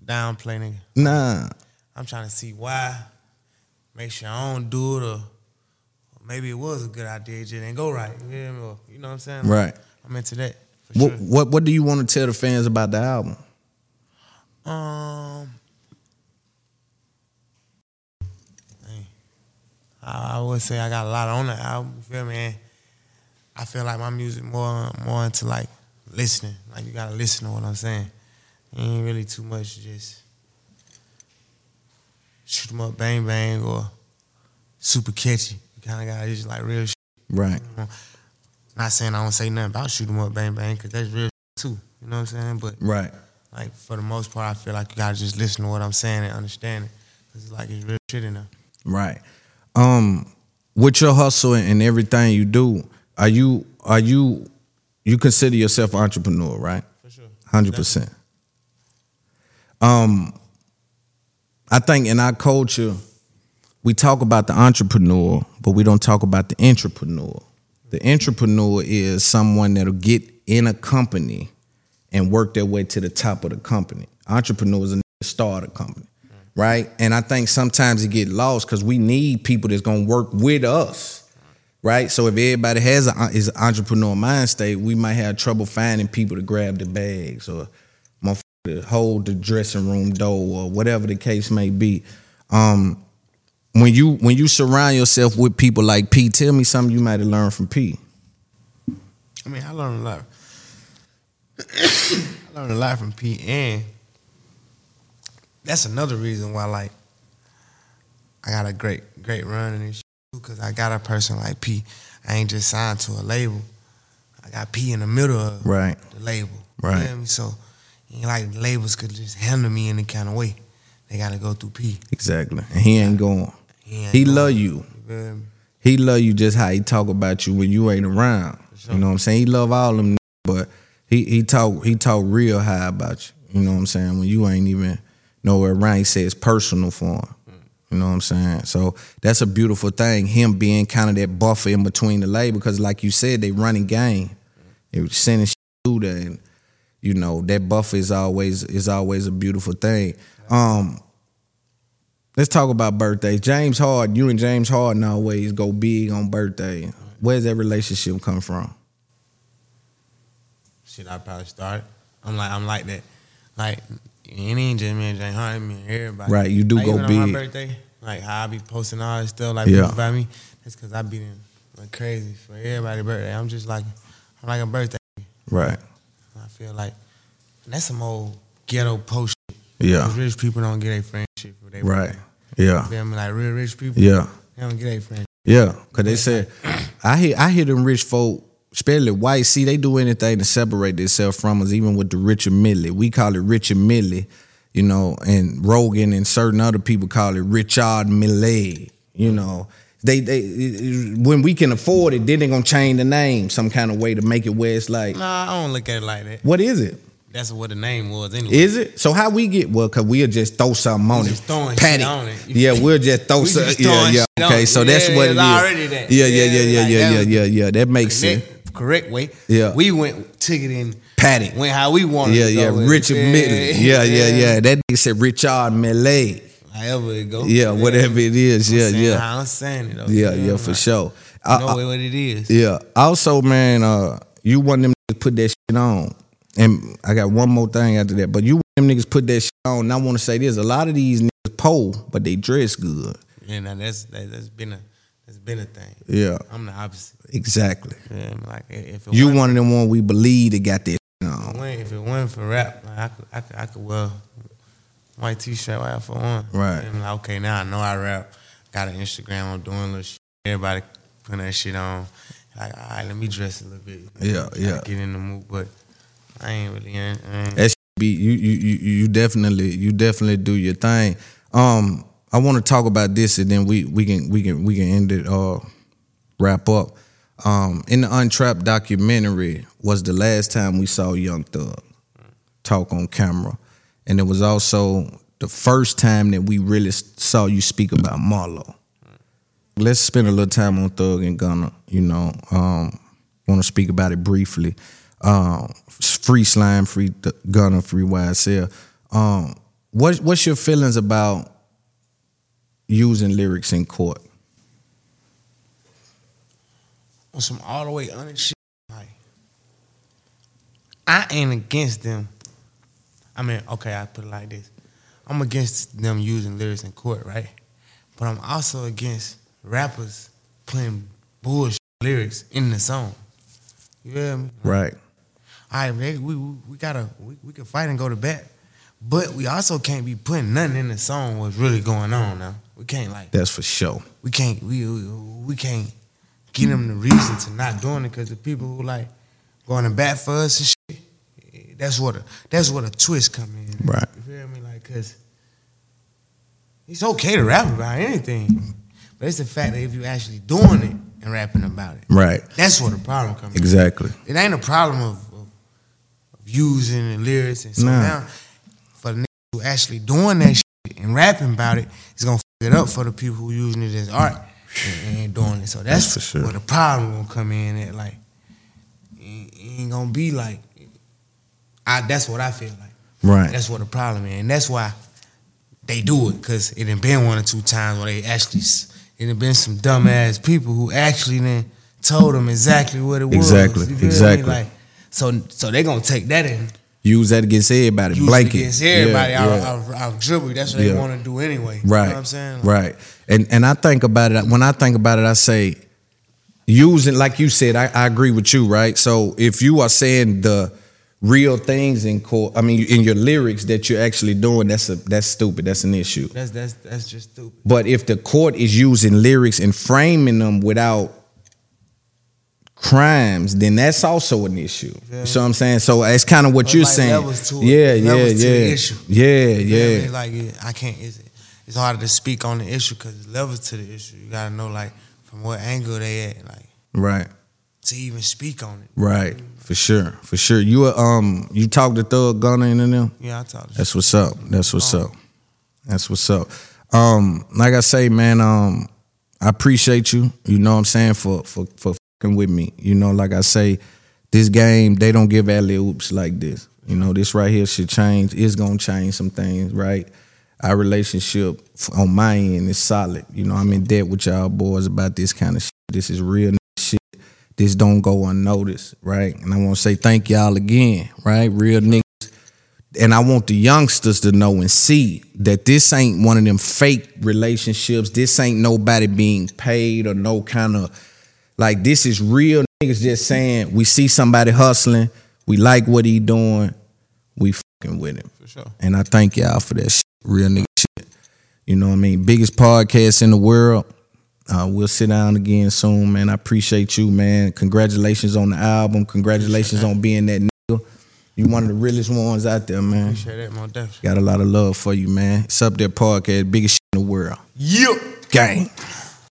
downplay nigga. nah. I'm trying to see why. Make sure I don't do it, or, maybe it was a good idea, it just didn't go right. You, hear me? Or, you know what I'm saying? Right. I'm into that for What sure. what what do you want to tell the fans about the album? Um, I, I would say I got a lot on the album. You feel me? And I feel like my music more more into like listening. Like you gotta listen to what I'm saying. It ain't really too much just shoot 'em up, bang bang, or super catchy. You kind of gotta just like real. Shit. Right. Not saying I don't say nothing about shoot 'em up, bang bang, because that's real too. You know what I'm saying? But Right. like for the most part, I feel like you gotta just listen to what I'm saying and understand it, cause it's like it's real shit in there. Right. Um, with your hustle and everything you do, are you are you you consider yourself an entrepreneur, right? For sure. Hundred percent. Um, I think in our culture, we talk about the entrepreneur, but we don't talk about the entrepreneur. The entrepreneur is someone that'll get in a company and work their way to the top of the company. Entrepreneur is a start a company, right? And I think sometimes it get lost because we need people that's gonna work with us, right? So if everybody has a is an entrepreneur mind state, we might have trouble finding people to grab the bags or to hold the dressing room door or whatever the case may be. Um, when you when you surround yourself with people like P, tell me something you might have learned from P. I mean, I learned a lot. I learned a lot from P, and that's another reason why, like, I got a great, great run in this because I got a person like P. I ain't just signed to a label. I got P in the middle of Right. the label. Right. You feel me? So, ain't like labels could just handle me any kind of way. They gotta go through P. Exactly. And he ain't going. He, ain't He going. love you. You? He love you just how he talk about you when you ain't around. sure. You know what I'm saying? He love all them, but he he talk he talk real high about you. You know what I'm saying? When you ain't even nowhere around, he say it's personal for him. You know what I'm saying? So that's a beautiful thing. Him being kind of that buffer in between the label, because like you said, they running game. They were sending shit through there, and you know that buffer is always is always a beautiful thing. Um, let's talk about birthdays. James Hard, you and James Harden always go big on birthday. Where's that relationship come from? shit I probably started. I'm like I'm like that. Like it ain't just me and Jay Hunt, me and everybody. Right, you do like, go even on big. my birthday, like how I be posting all this stuff, like Yeah. about me. That's cause I be in like crazy for everybody's birthday. I'm just like I'm like a birthday. Right. I feel like that's some old ghetto post shit. Yeah. rich people don't get a friendship for their Right. birthday. Yeah. You feel? Like real rich people, Yeah. they don't get a friendship. Yeah. Cause they said I hear I hear them rich folk, especially white, see they do anything to separate themselves from us, even with the Richard Millie. We call it Richard Millie, you know, and Rogan and certain other people call it Richard Millie. You know. They they when we can afford it, then they gonna change the name some kind of way to make it where it's like, Nah, I don't look at it like that. what is it? That's what the name was anyway. Is it? So how we get well? Cause we'll just throw something on just it. throwing Pat shit it. on it. Yeah, we'll just throw We some. Yeah, yeah. Okay, it. so that's Yeah, what it's already that. Yeah, yeah, Yeah, yeah, yeah, yeah, yeah, yeah, yeah. That makes sense. Correct, way. Yeah. We went took it in went how we wanted. Yeah, to yeah. go with it. Richard Millie. Yeah, yeah, yeah. That nigga said Richard Millie. However it goes. Yeah, whatever it is. I'm Yeah, saying yeah. How I'm saying it though. Yeah, yeah, know, for like, sure. I know I- what it is. Yeah. Also, man, uh, you want them to put that shit on. And I got one more thing after that. But you want them niggas put that shit on. And I want to say this. A lot of these niggas poor, but they dress good. Yeah, now that's that, that's been a that's been a thing. Yeah. I'm the opposite. Exactly. Yeah, I'm like if it You one of them one we believe that got that on. if it wasn't for rap, like, I could I could I could wear white t-shirt right for one. Right. And like, okay, now I know I rap. Got an Instagram. I'm doing little shit. Everybody putting that shit on. Like, all right, let me dress a little bit. Yeah, yeah. Get in the mood, but I ain't really. I ain't, I ain't- That be you you you you definitely you definitely do your thing. Um, I want to talk about this and then we we can we can we can end it uh wrap up. Um, in the Untrapped documentary was the last time we saw Young Thug talk on camera, and it was also the first time that we really saw you speak about Marlo. Let's spend a little time on Thug and Gunna. You know, um, want to speak about it briefly. Um, free slime, free Th- Gunna, free YSL. Um, what what's your feelings about using lyrics in court? on some all the way honest shit. Like, I ain't against them. I mean, okay, I put it like this: I'm against them using lyrics in court, right? But I'm also against rappers playing bullshit lyrics in the song. You feel me? Right. All right, man, we we, we gotta we, we can fight and go to bat, but we also can't be putting nothing in the song what's really going on now. We can't like That's for sure. we can't we we, we can't give them the reason to not doing it because the people who like going to bat for us and shit, that's what a that's what a twist come in. Right. You feel me? Like, cause it's okay to rap about anything, but it's the fact that if you actually doing it and rapping about it, Right. that's where the problem comes. in. Exactly. It ain't a problem of, of, of using the lyrics and so Nah. now for the niggas who actually doing that shit and rapping about it, it's gonna it up for the people who using it as art and, and doing it. So that's, That's sure. where the problem gonna come in at like it ain't gonna be like I that's what I feel like. Right. That's what the problem is. And that's why they do it, because it done been one or two times where they actually it have been some dumbass people who actually then told them exactly what it was. Exactly, You feel me? exactly. Like, so so they gonna take that in. Use that against everybody. Use Blanket. it against everybody Yeah, out, yeah. out, out dribble. That's what Yeah. they want to do anyway. Right. You know what I'm saying? Like, right. And and I think about it when I think about it, I say using like you said, I, I agree with you, right? So if you are saying the real things in court, I mean in your lyrics that you're actually doing, that's a that's stupid. That's an issue. That's that's that's just stupid. But if the court is using lyrics and framing them without crimes, then that's also an issue. Yeah. You see what I'm saying? So it's kind of what you're like saying. levels to it. yeah, yeah, Levels to the yeah. Yeah, know I yeah. mean? Like it- I can't. It's, it's harder to speak on the issue because it's levels to the issue. You gotta know like from what angle they at, like Right. to even speak on it. Right, for sure, for sure. You uh, um, you talk to Thug Gunna in and them. Yeah, I talk. That's what's up. That's what's up. That's what's up. Um, like I say, man, um, I appreciate you. You know what I'm saying for for for with me. You know, like I say, this game they don't give alley oops like this. You know, this right here should change. It's gonna change some things, right? Our relationship on my end is solid. You know, I'm in debt with y'all boys about this kind of shit. This is real shit. This don't go unnoticed, right? And I want to say thank y'all again, right? Real niggas and I want the youngsters to know and see that this ain't one of them fake relationships. This ain't nobody being paid or no kind of like this is real niggas just saying we see somebody hustling, we like what he doing, we fucking with him. For sure. And I thank y'all for that shit. Real nigga shit. You know what I mean? Biggest podcast in the world. Uh, we'll sit down again soon, man. I appreciate you, man. Congratulations on the album. Congratulations on being that nigga. You one of the realest ones out there, man. Appreciate that, more definitely. Got a lot of love for you, man. It's up there podcast, biggest shit in the world. Yeah. Gang.